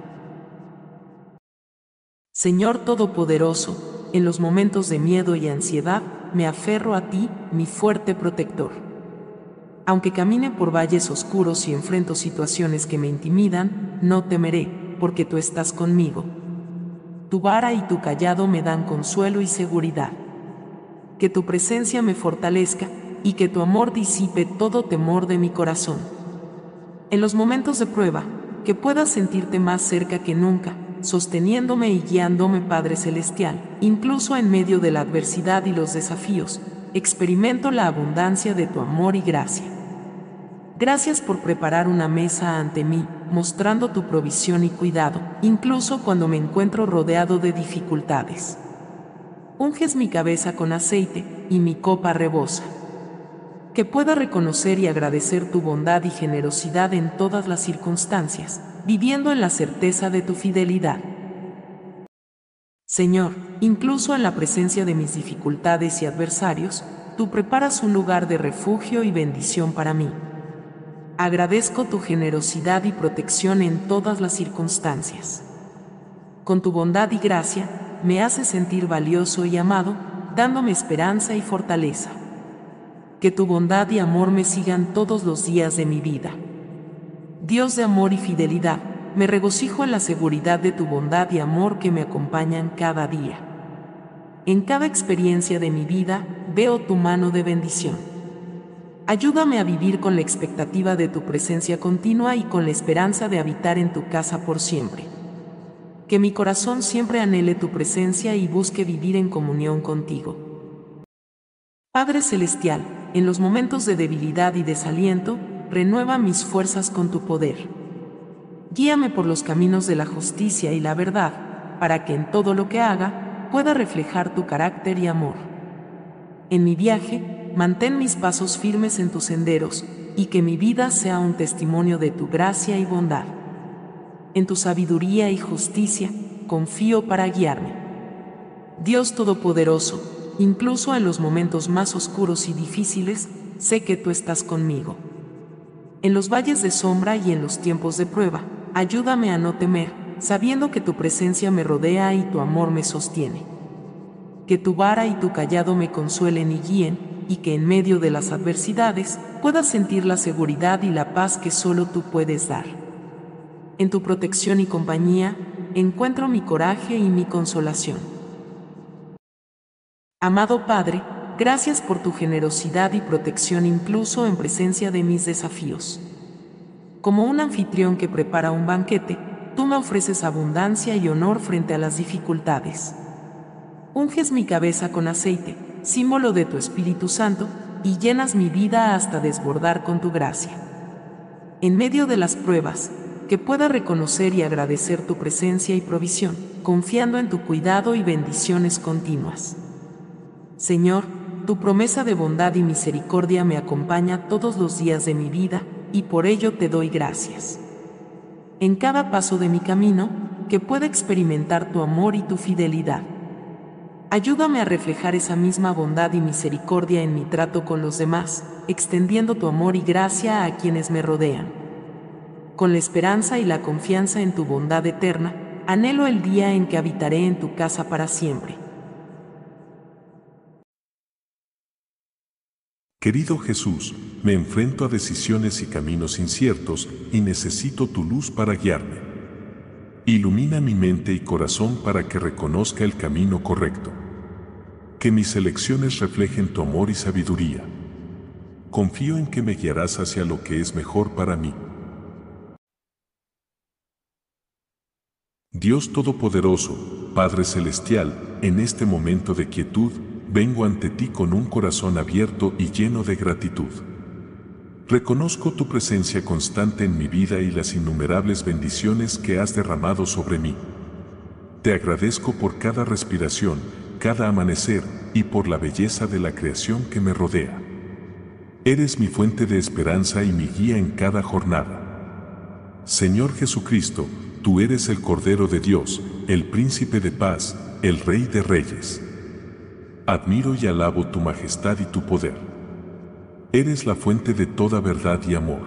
Señor Todopoderoso, en los momentos de miedo y ansiedad, me aferro a ti, mi fuerte protector. Aunque camine por valles oscuros y enfrento situaciones que me intimidan, no temeré, porque tú estás conmigo. Tu vara y tu callado me dan consuelo y seguridad. Que tu presencia me fortalezca, y que tu amor disipe todo temor de mi corazón. En los momentos de prueba, que puedas sentirte más cerca que nunca, sosteniéndome y guiándome Padre Celestial, incluso en medio de la adversidad y los desafíos, experimento la abundancia de tu amor y gracia. Gracias por preparar una mesa ante mí, mostrando tu provisión y cuidado, incluso cuando me encuentro rodeado de dificultades. Unges mi cabeza con aceite, y mi copa rebosa que pueda reconocer y agradecer tu bondad y generosidad en todas las circunstancias, viviendo en la certeza de tu fidelidad. Señor, incluso en la presencia de mis dificultades y adversarios, tú preparas un lugar de refugio y bendición para mí. Agradezco tu generosidad y protección en todas las circunstancias. Con tu bondad y gracia, me haces sentir valioso y amado, dándome esperanza y fortaleza. Que tu bondad y amor me sigan todos los días de mi vida. Dios de amor y fidelidad, me regocijo en la seguridad de tu bondad y amor que me acompañan cada día. En cada experiencia de mi vida veo tu mano de bendición. Ayúdame a vivir con la expectativa de tu presencia continua y con la esperanza de habitar en tu casa por siempre. Que mi corazón siempre anhele tu presencia y busque vivir en comunión contigo. Padre Celestial, en los momentos de debilidad y desaliento, renueva mis fuerzas con tu poder Guíame por los caminos de la justicia y la verdad, para que en todo lo que haga pueda reflejar tu carácter y amor. En mi viaje, mantén mis pasos firmes en tus senderos, y que mi vida sea un testimonio de tu gracia y bondad. En tu sabiduría y justicia, confío para guiarme. Dios Todopoderoso, incluso en los momentos más oscuros y difíciles, sé que tú estás conmigo. En los valles de sombra y en los tiempos de prueba, ayúdame a no temer, sabiendo que tu presencia me rodea y tu amor me sostiene. Que tu vara y tu callado me consuelen y guíen, y que en medio de las adversidades pueda sentir la seguridad y la paz que solo tú puedes dar. En tu protección y compañía, encuentro mi coraje y mi consolación. Amado Padre, gracias por tu generosidad y protección incluso en presencia de mis desafíos. Como un anfitrión que prepara un banquete, tú me ofreces abundancia y honor frente a las dificultades. Unges mi cabeza con aceite, símbolo de tu Espíritu Santo, y llenas mi vida hasta desbordar con tu gracia. En medio de las pruebas, que pueda reconocer y agradecer tu presencia y provisión, confiando en tu cuidado y bendiciones continuas. Señor, tu promesa de bondad y misericordia me acompaña todos los días de mi vida, y por ello te doy gracias. En cada paso de mi camino, que pueda experimentar tu amor y tu fidelidad. Ayúdame a reflejar esa misma bondad y misericordia en mi trato con los demás, extendiendo tu amor y gracia a quienes me rodean. Con la esperanza y la confianza en tu bondad eterna, anhelo el día en que habitaré en tu casa para siempre.
Querido Jesús, me enfrento a decisiones y caminos inciertos y necesito tu luz para guiarme. Ilumina mi mente y corazón para que reconozca el camino correcto. Que mis elecciones reflejen tu amor y sabiduría. Confío en que me guiarás hacia lo que es mejor para mí. Dios Todopoderoso, Padre Celestial, en este momento de quietud, vengo ante ti con un corazón abierto y lleno de gratitud. Reconozco tu presencia constante en mi vida y las innumerables bendiciones que has derramado sobre mí. Te agradezco por cada respiración, cada amanecer y por la belleza de la creación que me rodea. Eres mi fuente de esperanza y mi guía en cada jornada. Señor Jesucristo, tú eres el Cordero de Dios, el Príncipe de paz, el Rey de Reyes. Admiro y alabo tu majestad y tu poder. Eres la fuente de toda verdad y amor.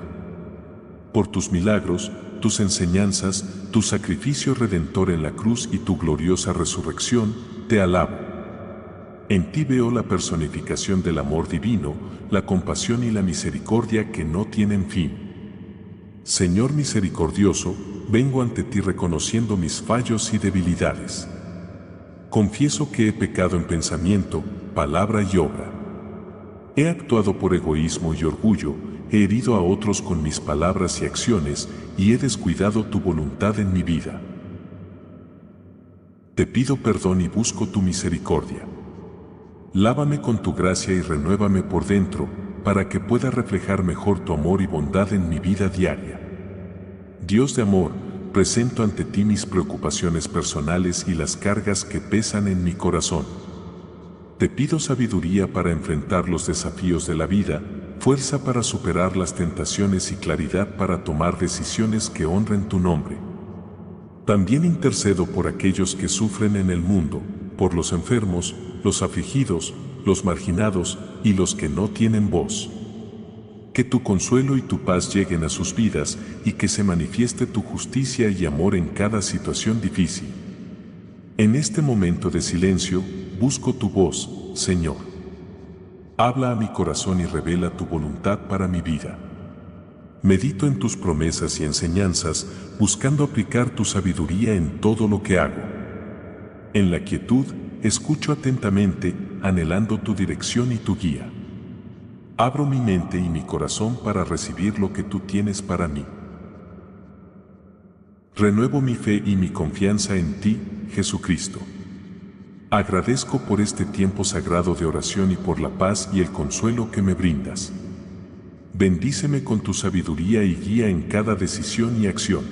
Por tus milagros, tus enseñanzas, tu sacrificio redentor en la cruz y tu gloriosa resurrección, te alabo. En ti veo la personificación del amor divino, la compasión y la misericordia que no tienen fin. Señor misericordioso, vengo ante ti reconociendo mis fallos y debilidades. Confieso que he pecado en pensamiento, palabra y obra. He actuado por egoísmo y orgullo, he herido a otros con mis palabras y acciones, y he descuidado tu voluntad en mi vida. Te pido perdón y busco tu misericordia. Lávame con tu gracia y renuévame por dentro, para que pueda reflejar mejor tu amor y bondad en mi vida diaria. Dios de amor, presento ante ti mis preocupaciones personales y las cargas que pesan en mi corazón. Te pido sabiduría para enfrentar los desafíos de la vida, fuerza para superar las tentaciones y claridad para tomar decisiones que honren tu nombre. También intercedo por aquellos que sufren en el mundo, por los enfermos, los afligidos, los marginados y los que no tienen voz. Que tu consuelo y tu paz lleguen a sus vidas y que se manifieste tu justicia y amor en cada situación difícil. En este momento de silencio, busco tu voz, Señor. Habla a mi corazón y revela tu voluntad para mi vida. Medito en tus promesas y enseñanzas, buscando aplicar tu sabiduría en todo lo que hago. En la quietud, escucho atentamente, anhelando tu dirección y tu guía. Abro mi mente y mi corazón para recibir lo que tú tienes para mí. Renuevo mi fe y mi confianza en ti, Jesucristo. Agradezco por este tiempo sagrado de oración y por la paz y el consuelo que me brindas. Bendíceme con tu sabiduría y guía en cada decisión y acción.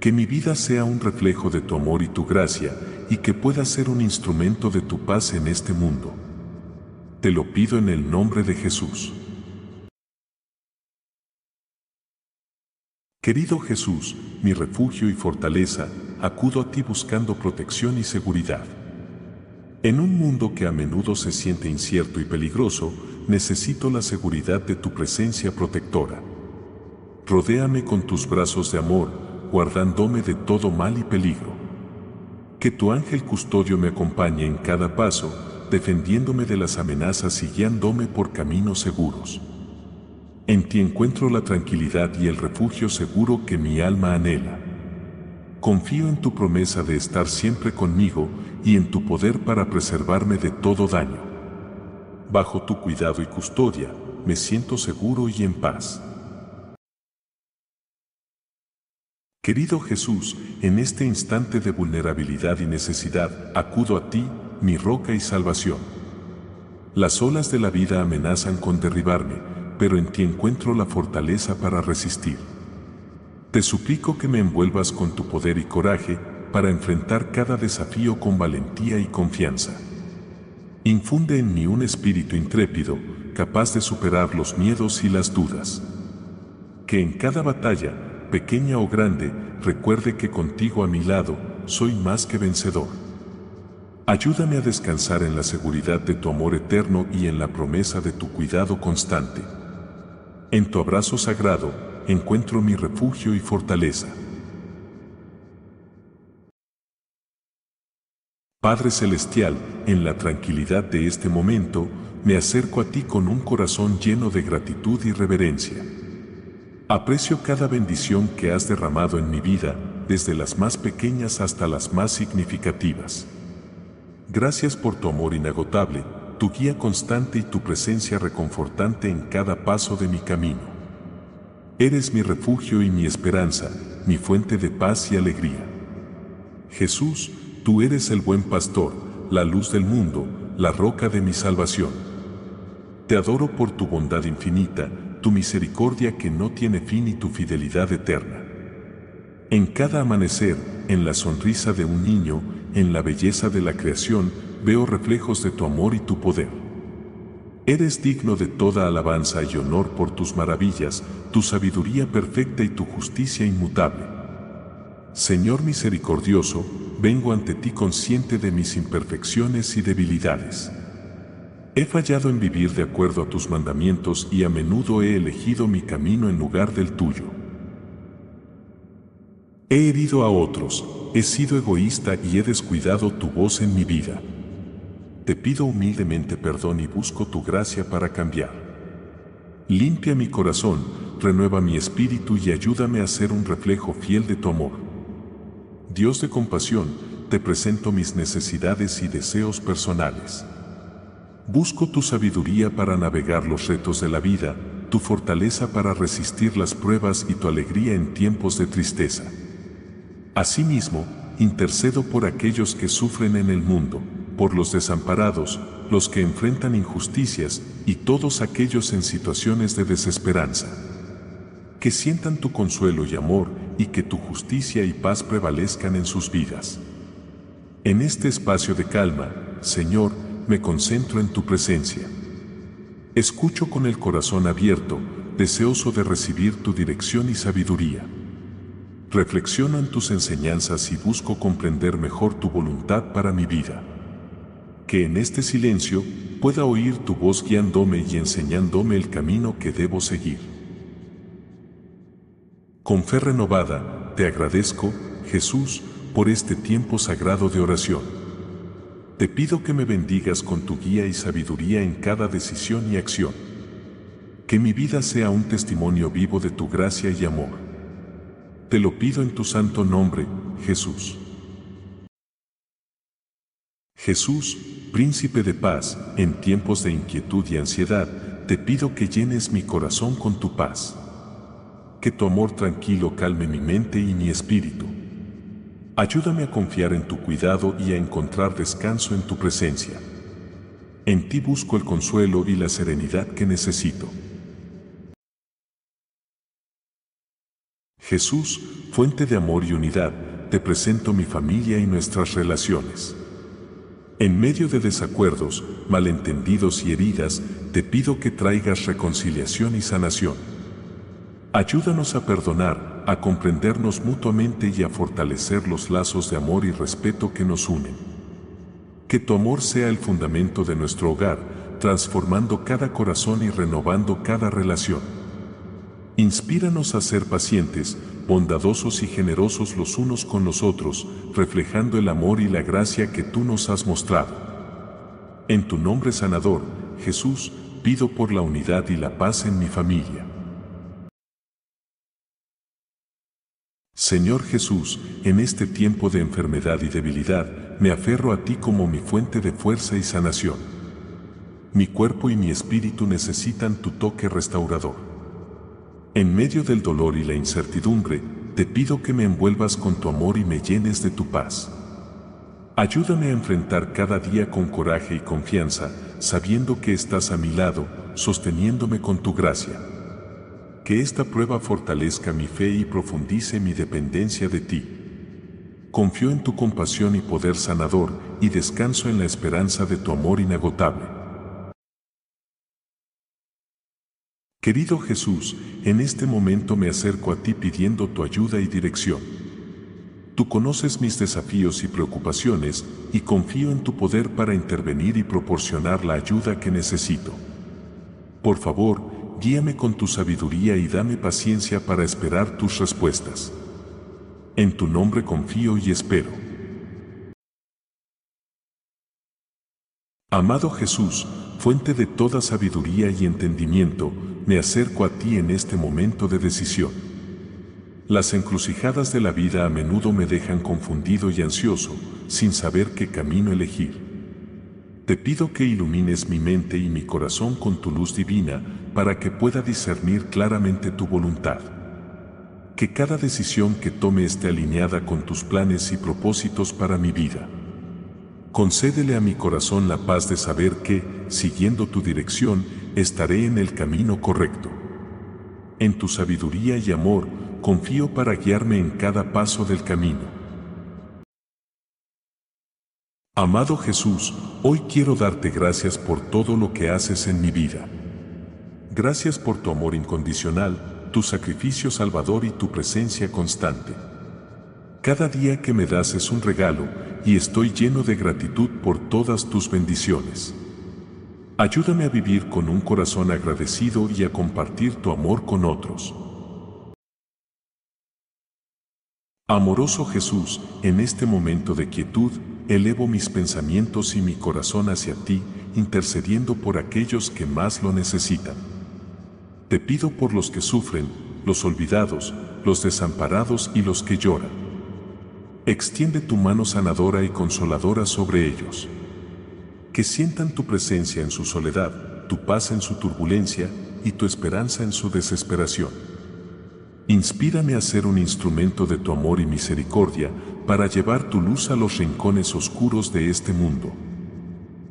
Que mi vida sea un reflejo de tu amor y tu gracia, y que pueda ser un instrumento de tu paz en este mundo. Te lo pido en el nombre de Jesús. Querido Jesús, mi refugio y fortaleza, acudo a ti buscando protección y seguridad. En un mundo que a menudo se siente incierto y peligroso, necesito la seguridad de tu presencia protectora. Rodéame con tus brazos de amor, guardándome de todo mal y peligro. Que tu ángel custodio me acompañe en cada paso, defendiéndome de las amenazas y guiándome por caminos seguros. En ti encuentro la tranquilidad y el refugio seguro que mi alma anhela. Confío en tu promesa de estar siempre conmigo y en tu poder para preservarme de todo daño. Bajo tu cuidado y custodia, me siento seguro y en paz. Querido Jesús, en este instante de vulnerabilidad y necesidad, acudo a ti, mi roca y salvación. Las olas de la vida amenazan con derribarme, pero en ti encuentro la fortaleza para resistir. Te suplico que me envuelvas con tu poder y coraje para enfrentar cada desafío con valentía y confianza. Infunde en mí un espíritu intrépido, capaz de superar los miedos y las dudas. Que en cada batalla, pequeña o grande, recuerde que contigo a mi lado, soy más que vencedor. Ayúdame a descansar en la seguridad de tu amor eterno y en la promesa de tu cuidado constante. En tu abrazo sagrado, encuentro mi refugio y fortaleza. Padre Celestial, en la tranquilidad de este momento, me acerco a ti con un corazón lleno de gratitud y reverencia. Aprecio cada bendición que has derramado en mi vida, desde las más pequeñas hasta las más significativas. Gracias por tu amor inagotable, tu guía constante y tu presencia reconfortante en cada paso de mi camino. Eres mi refugio y mi esperanza, mi fuente de paz y alegría. Jesús, tú eres el buen pastor, la luz del mundo, la roca de mi salvación. Te adoro por tu bondad infinita, tu misericordia que no tiene fin y tu fidelidad eterna. En cada amanecer, en la sonrisa de un niño, en la belleza de la creación, veo reflejos de tu amor y tu poder. Eres digno de toda alabanza y honor por tus maravillas, tu sabiduría perfecta y tu justicia inmutable. Señor misericordioso, vengo ante ti consciente de mis imperfecciones y debilidades. He fallado en vivir de acuerdo a tus mandamientos y a menudo he elegido mi camino en lugar del tuyo. He herido a otros, he sido egoísta y he descuidado tu voz en mi vida. Te pido humildemente perdón y busco tu gracia para cambiar. Limpia mi corazón, renueva mi espíritu y ayúdame a ser un reflejo fiel de tu amor. Dios de compasión, te presento mis necesidades y deseos personales. Busco tu sabiduría para navegar los retos de la vida, tu fortaleza para resistir las pruebas y tu alegría en tiempos de tristeza. Asimismo, intercedo por aquellos que sufren en el mundo, por los desamparados, los que enfrentan injusticias y todos aquellos en situaciones de desesperanza. Que sientan tu consuelo y amor y que tu justicia y paz prevalezcan en sus vidas. En este espacio de calma, Señor, me concentro en tu presencia. Escucho con el corazón abierto, deseoso de recibir tu dirección y sabiduría. Reflexiono en tus enseñanzas y busco comprender mejor tu voluntad para mi vida que en este silencio pueda oír tu voz guiándome y enseñándome el camino que debo seguir. Con fe renovada, te agradezco, Jesús, por este tiempo sagrado de oración. Te pido que me bendigas con tu guía y sabiduría en cada decisión y acción. Que mi vida sea un testimonio vivo de tu gracia y amor. Te lo pido en tu santo nombre, Jesús. Jesús, príncipe de paz, en tiempos de inquietud y ansiedad, te pido que llenes mi corazón con tu paz. Que tu amor tranquilo calme mi mente y mi espíritu. Ayúdame a confiar en tu cuidado y a encontrar descanso en tu presencia. En ti busco el consuelo y la serenidad que necesito. Jesús, fuente de amor y unidad, te presento mi familia y nuestras relaciones. En medio de desacuerdos, malentendidos y heridas, te pido que traigas reconciliación y sanación. Ayúdanos a perdonar, a comprendernos mutuamente y a fortalecer los lazos de amor y respeto que nos unen. Que tu amor sea el fundamento de nuestro hogar, transformando cada corazón y renovando cada relación. Inspíranos a ser pacientes, bondadosos y generosos los unos con los otros, reflejando el amor y la gracia que tú nos has mostrado. En tu nombre sanador, Jesús, pido por la unidad y la paz en mi familia. Señor Jesús, en este tiempo de enfermedad y debilidad, me aferro a ti como mi fuente de fuerza y sanación. Mi cuerpo y mi espíritu necesitan tu toque restaurador. En medio del dolor y la incertidumbre, te pido que me envuelvas con tu amor y me llenes de tu paz. Ayúdame a enfrentar cada día con coraje y confianza, sabiendo que estás a mi lado, sosteniéndome con tu gracia. Que esta prueba fortalezca mi fe y profundice mi dependencia de ti. Confío en tu compasión y poder sanador y descanso en la esperanza de tu amor inagotable. Querido Jesús, en este momento me acerco a ti pidiendo tu ayuda y dirección. Tú conoces mis desafíos y preocupaciones y confío en tu poder para intervenir y proporcionar la ayuda que necesito. Por favor, guíame con tu sabiduría y dame paciencia para esperar tus respuestas. En tu nombre confío y espero. Amado Jesús, fuente de toda sabiduría y entendimiento, me acerco a ti en este momento de decisión. Las encrucijadas de la vida a menudo me dejan confundido y ansioso, sin saber qué camino elegir. Te pido que ilumines mi mente y mi corazón con tu luz divina para que pueda discernir claramente tu voluntad. Que cada decisión que tome esté alineada con tus planes y propósitos para mi vida. Concédele a mi corazón la paz de saber que, siguiendo tu dirección, estaré en el camino correcto. En tu sabiduría y amor, confío para guiarme en cada paso del camino. Amado Jesús, hoy quiero darte gracias por todo lo que haces en mi vida. Gracias por tu amor incondicional, tu sacrificio salvador y tu presencia constante. Cada día que me das es un regalo y estoy lleno de gratitud por todas tus bendiciones. Ayúdame a vivir con un corazón agradecido y a compartir tu amor con otros. Amoroso Jesús, en este momento de quietud, elevo mis pensamientos y mi corazón hacia ti, intercediendo por aquellos que más lo necesitan. Te pido por los que sufren, los olvidados, los desamparados y los que lloran. Extiende tu mano sanadora y consoladora sobre ellos que sientan tu presencia en su soledad, tu paz en su turbulencia y tu esperanza en su desesperación. Inspírame a ser un instrumento de tu amor y misericordia para llevar tu luz a los rincones oscuros de este mundo.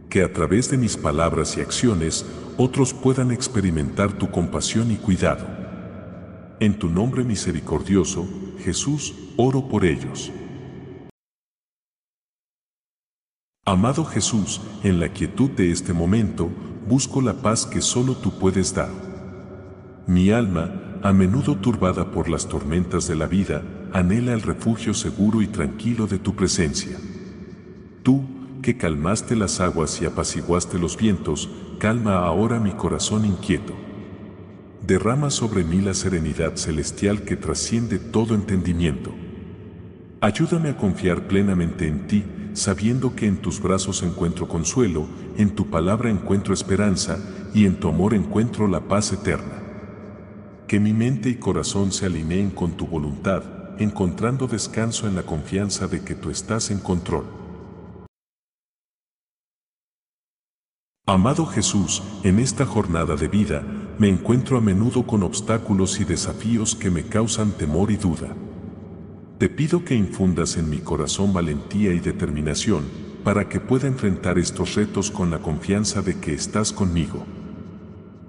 Que a través de mis palabras y acciones otros puedan experimentar tu compasión y cuidado. En tu nombre misericordioso, Jesús, oro por ellos. Amado Jesús, en la quietud de este momento, busco la paz que solo tú puedes dar. Mi alma, a menudo turbada por las tormentas de la vida, anhela el refugio seguro y tranquilo de tu presencia. Tú, que calmaste las aguas y apaciguaste los vientos, calma ahora mi corazón inquieto. Derrama sobre mí la serenidad celestial que trasciende todo entendimiento. Ayúdame a confiar plenamente en ti, sabiendo que en tus brazos encuentro consuelo, en tu palabra encuentro esperanza y en tu amor encuentro la paz eterna. Que mi mente y corazón se alineen con tu voluntad, encontrando descanso en la confianza de que tú estás en control. Amado Jesús, en esta jornada de vida, me encuentro a menudo con obstáculos y desafíos que me causan temor y duda. Te pido que infundas en mi corazón valentía y determinación, para que pueda enfrentar estos retos con la confianza de que estás conmigo.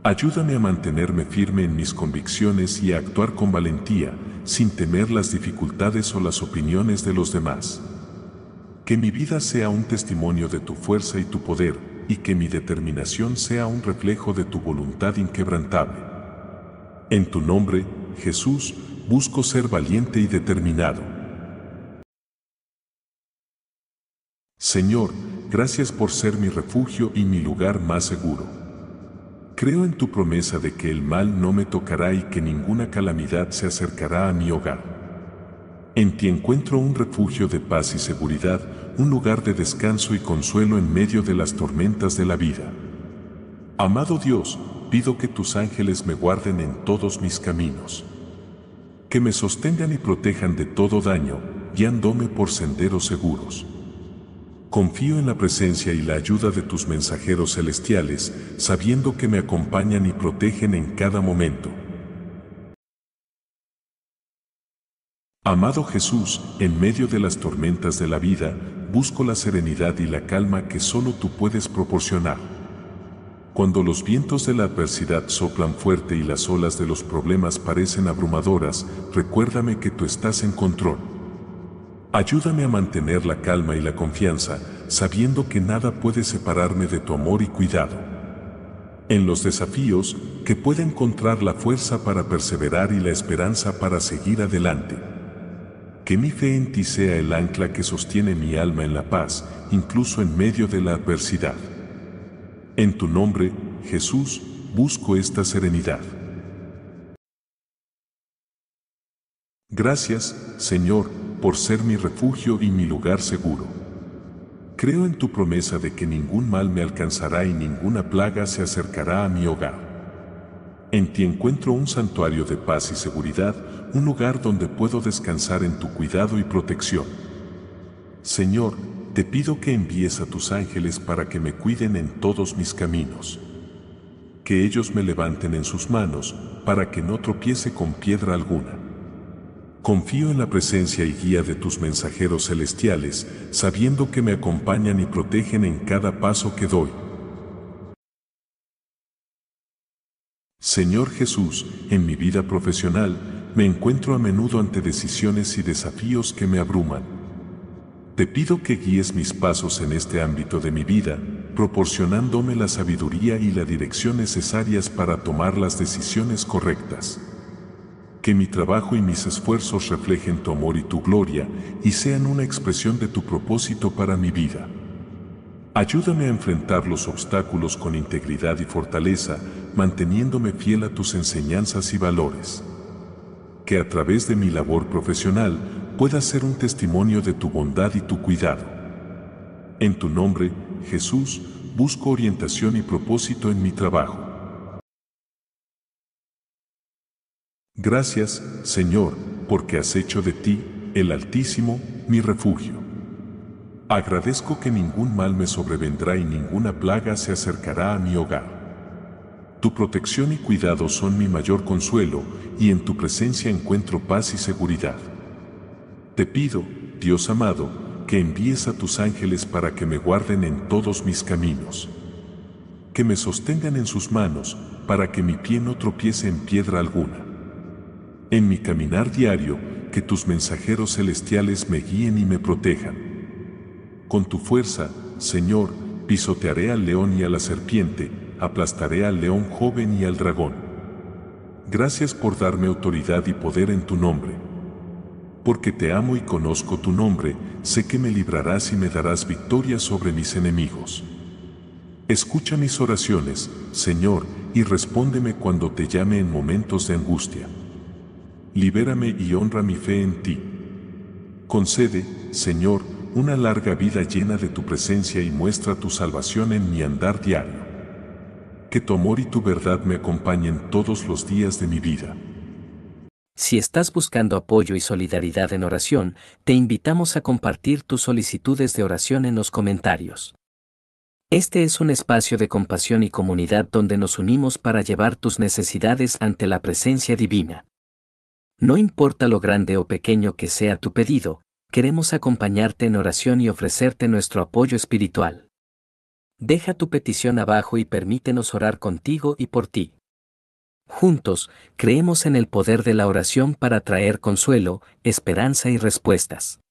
Ayúdame a mantenerme firme en mis convicciones y a actuar con valentía, sin temer las dificultades o las opiniones de los demás. Que mi vida sea un testimonio de tu fuerza y tu poder, y que mi determinación sea un reflejo de tu voluntad inquebrantable. En tu nombre, Jesús, busco ser valiente y determinado. Señor, gracias por ser mi refugio y mi lugar más seguro. Creo en tu promesa de que el mal no me tocará y que ninguna calamidad se acercará a mi hogar. En ti encuentro un refugio de paz y seguridad, un lugar de descanso y consuelo en medio de las tormentas de la vida. Amado Dios, pido que tus ángeles me guarden en todos mis caminos. Que me sostengan y protejan de todo daño, guiándome por senderos seguros. Confío en la presencia y la ayuda de tus mensajeros celestiales, sabiendo que me acompañan y protegen en cada momento. Amado Jesús, en medio de las tormentas de la vida, busco la serenidad y la calma que solo tú puedes proporcionar. Cuando los vientos de la adversidad soplan fuerte y las olas de los problemas parecen abrumadoras, recuérdame que tú estás en control. Ayúdame a mantener la calma y la confianza, sabiendo que nada puede separarme de tu amor y cuidado. En los desafíos, que pueda encontrar la fuerza para perseverar y la esperanza para seguir adelante. Que mi fe en ti sea el ancla que sostiene mi alma en la paz, incluso en medio de la adversidad. En tu nombre, Jesús, busco esta serenidad. Gracias, Señor, por ser mi refugio y mi lugar seguro. Creo en tu promesa de que ningún mal me alcanzará y ninguna plaga se acercará a mi hogar. En ti encuentro un santuario de paz y seguridad, un lugar donde puedo descansar en tu cuidado y protección. Señor, te pido que envíes a tus ángeles para que me cuiden en todos mis caminos. Que ellos me levanten en sus manos, para que no tropiece con piedra alguna. Confío en la presencia y guía de tus mensajeros celestiales, sabiendo que me acompañan y protegen en cada paso que doy. Señor Jesús, en mi vida profesional, me encuentro a menudo ante decisiones y desafíos que me abruman. Te pido que guíes mis pasos en este ámbito de mi vida, proporcionándome la sabiduría y la dirección necesarias para tomar las decisiones correctas que mi trabajo y mis esfuerzos reflejen tu amor y tu gloria y sean una expresión de tu propósito para mi vida. Ayúdame a enfrentar los obstáculos con integridad y fortaleza, manteniéndome fiel a tus enseñanzas y valores. Que a través de mi labor profesional pueda ser un testimonio de tu bondad y tu cuidado. En tu nombre, Jesús, busco orientación y propósito en mi trabajo. Gracias, Señor, porque has hecho de ti, el Altísimo, mi refugio. Agradezco que ningún mal me sobrevendrá y ninguna plaga se acercará a mi hogar. Tu protección y cuidado son mi mayor consuelo, y en tu presencia encuentro paz y seguridad. Te pido, Dios amado, que envíes a tus ángeles para que me guarden en todos mis caminos. Que me sostengan en sus manos, para que mi pie no tropiece en piedra alguna en mi caminar diario, que tus mensajeros celestiales me guíen y me protejan. Con tu fuerza, Señor, pisotearé al león y a la serpiente, aplastaré al león joven y al dragón. Gracias por darme autoridad y poder en tu nombre. Porque te amo y conozco tu nombre, sé que me librarás y me darás victoria sobre mis enemigos. Escucha mis oraciones, Señor, y respóndeme cuando te llame en momentos de angustia. Libérame y honra mi fe en ti. Concede, Señor, una larga vida llena de tu presencia y muestra tu salvación en mi andar diario. Que tu amor y tu verdad me acompañen todos los días de mi vida.
Si estás buscando apoyo y solidaridad en oración, te invitamos a compartir tus solicitudes de oración en los comentarios. Este es un espacio de compasión y comunidad donde nos unimos para llevar tus necesidades ante la presencia divina. No importa lo grande o pequeño que sea tu pedido, queremos acompañarte en oración y ofrecerte nuestro apoyo espiritual. Deja tu petición abajo y permítenos orar contigo y por ti. Juntos, creemos en el poder de la oración para traer consuelo, esperanza y respuestas.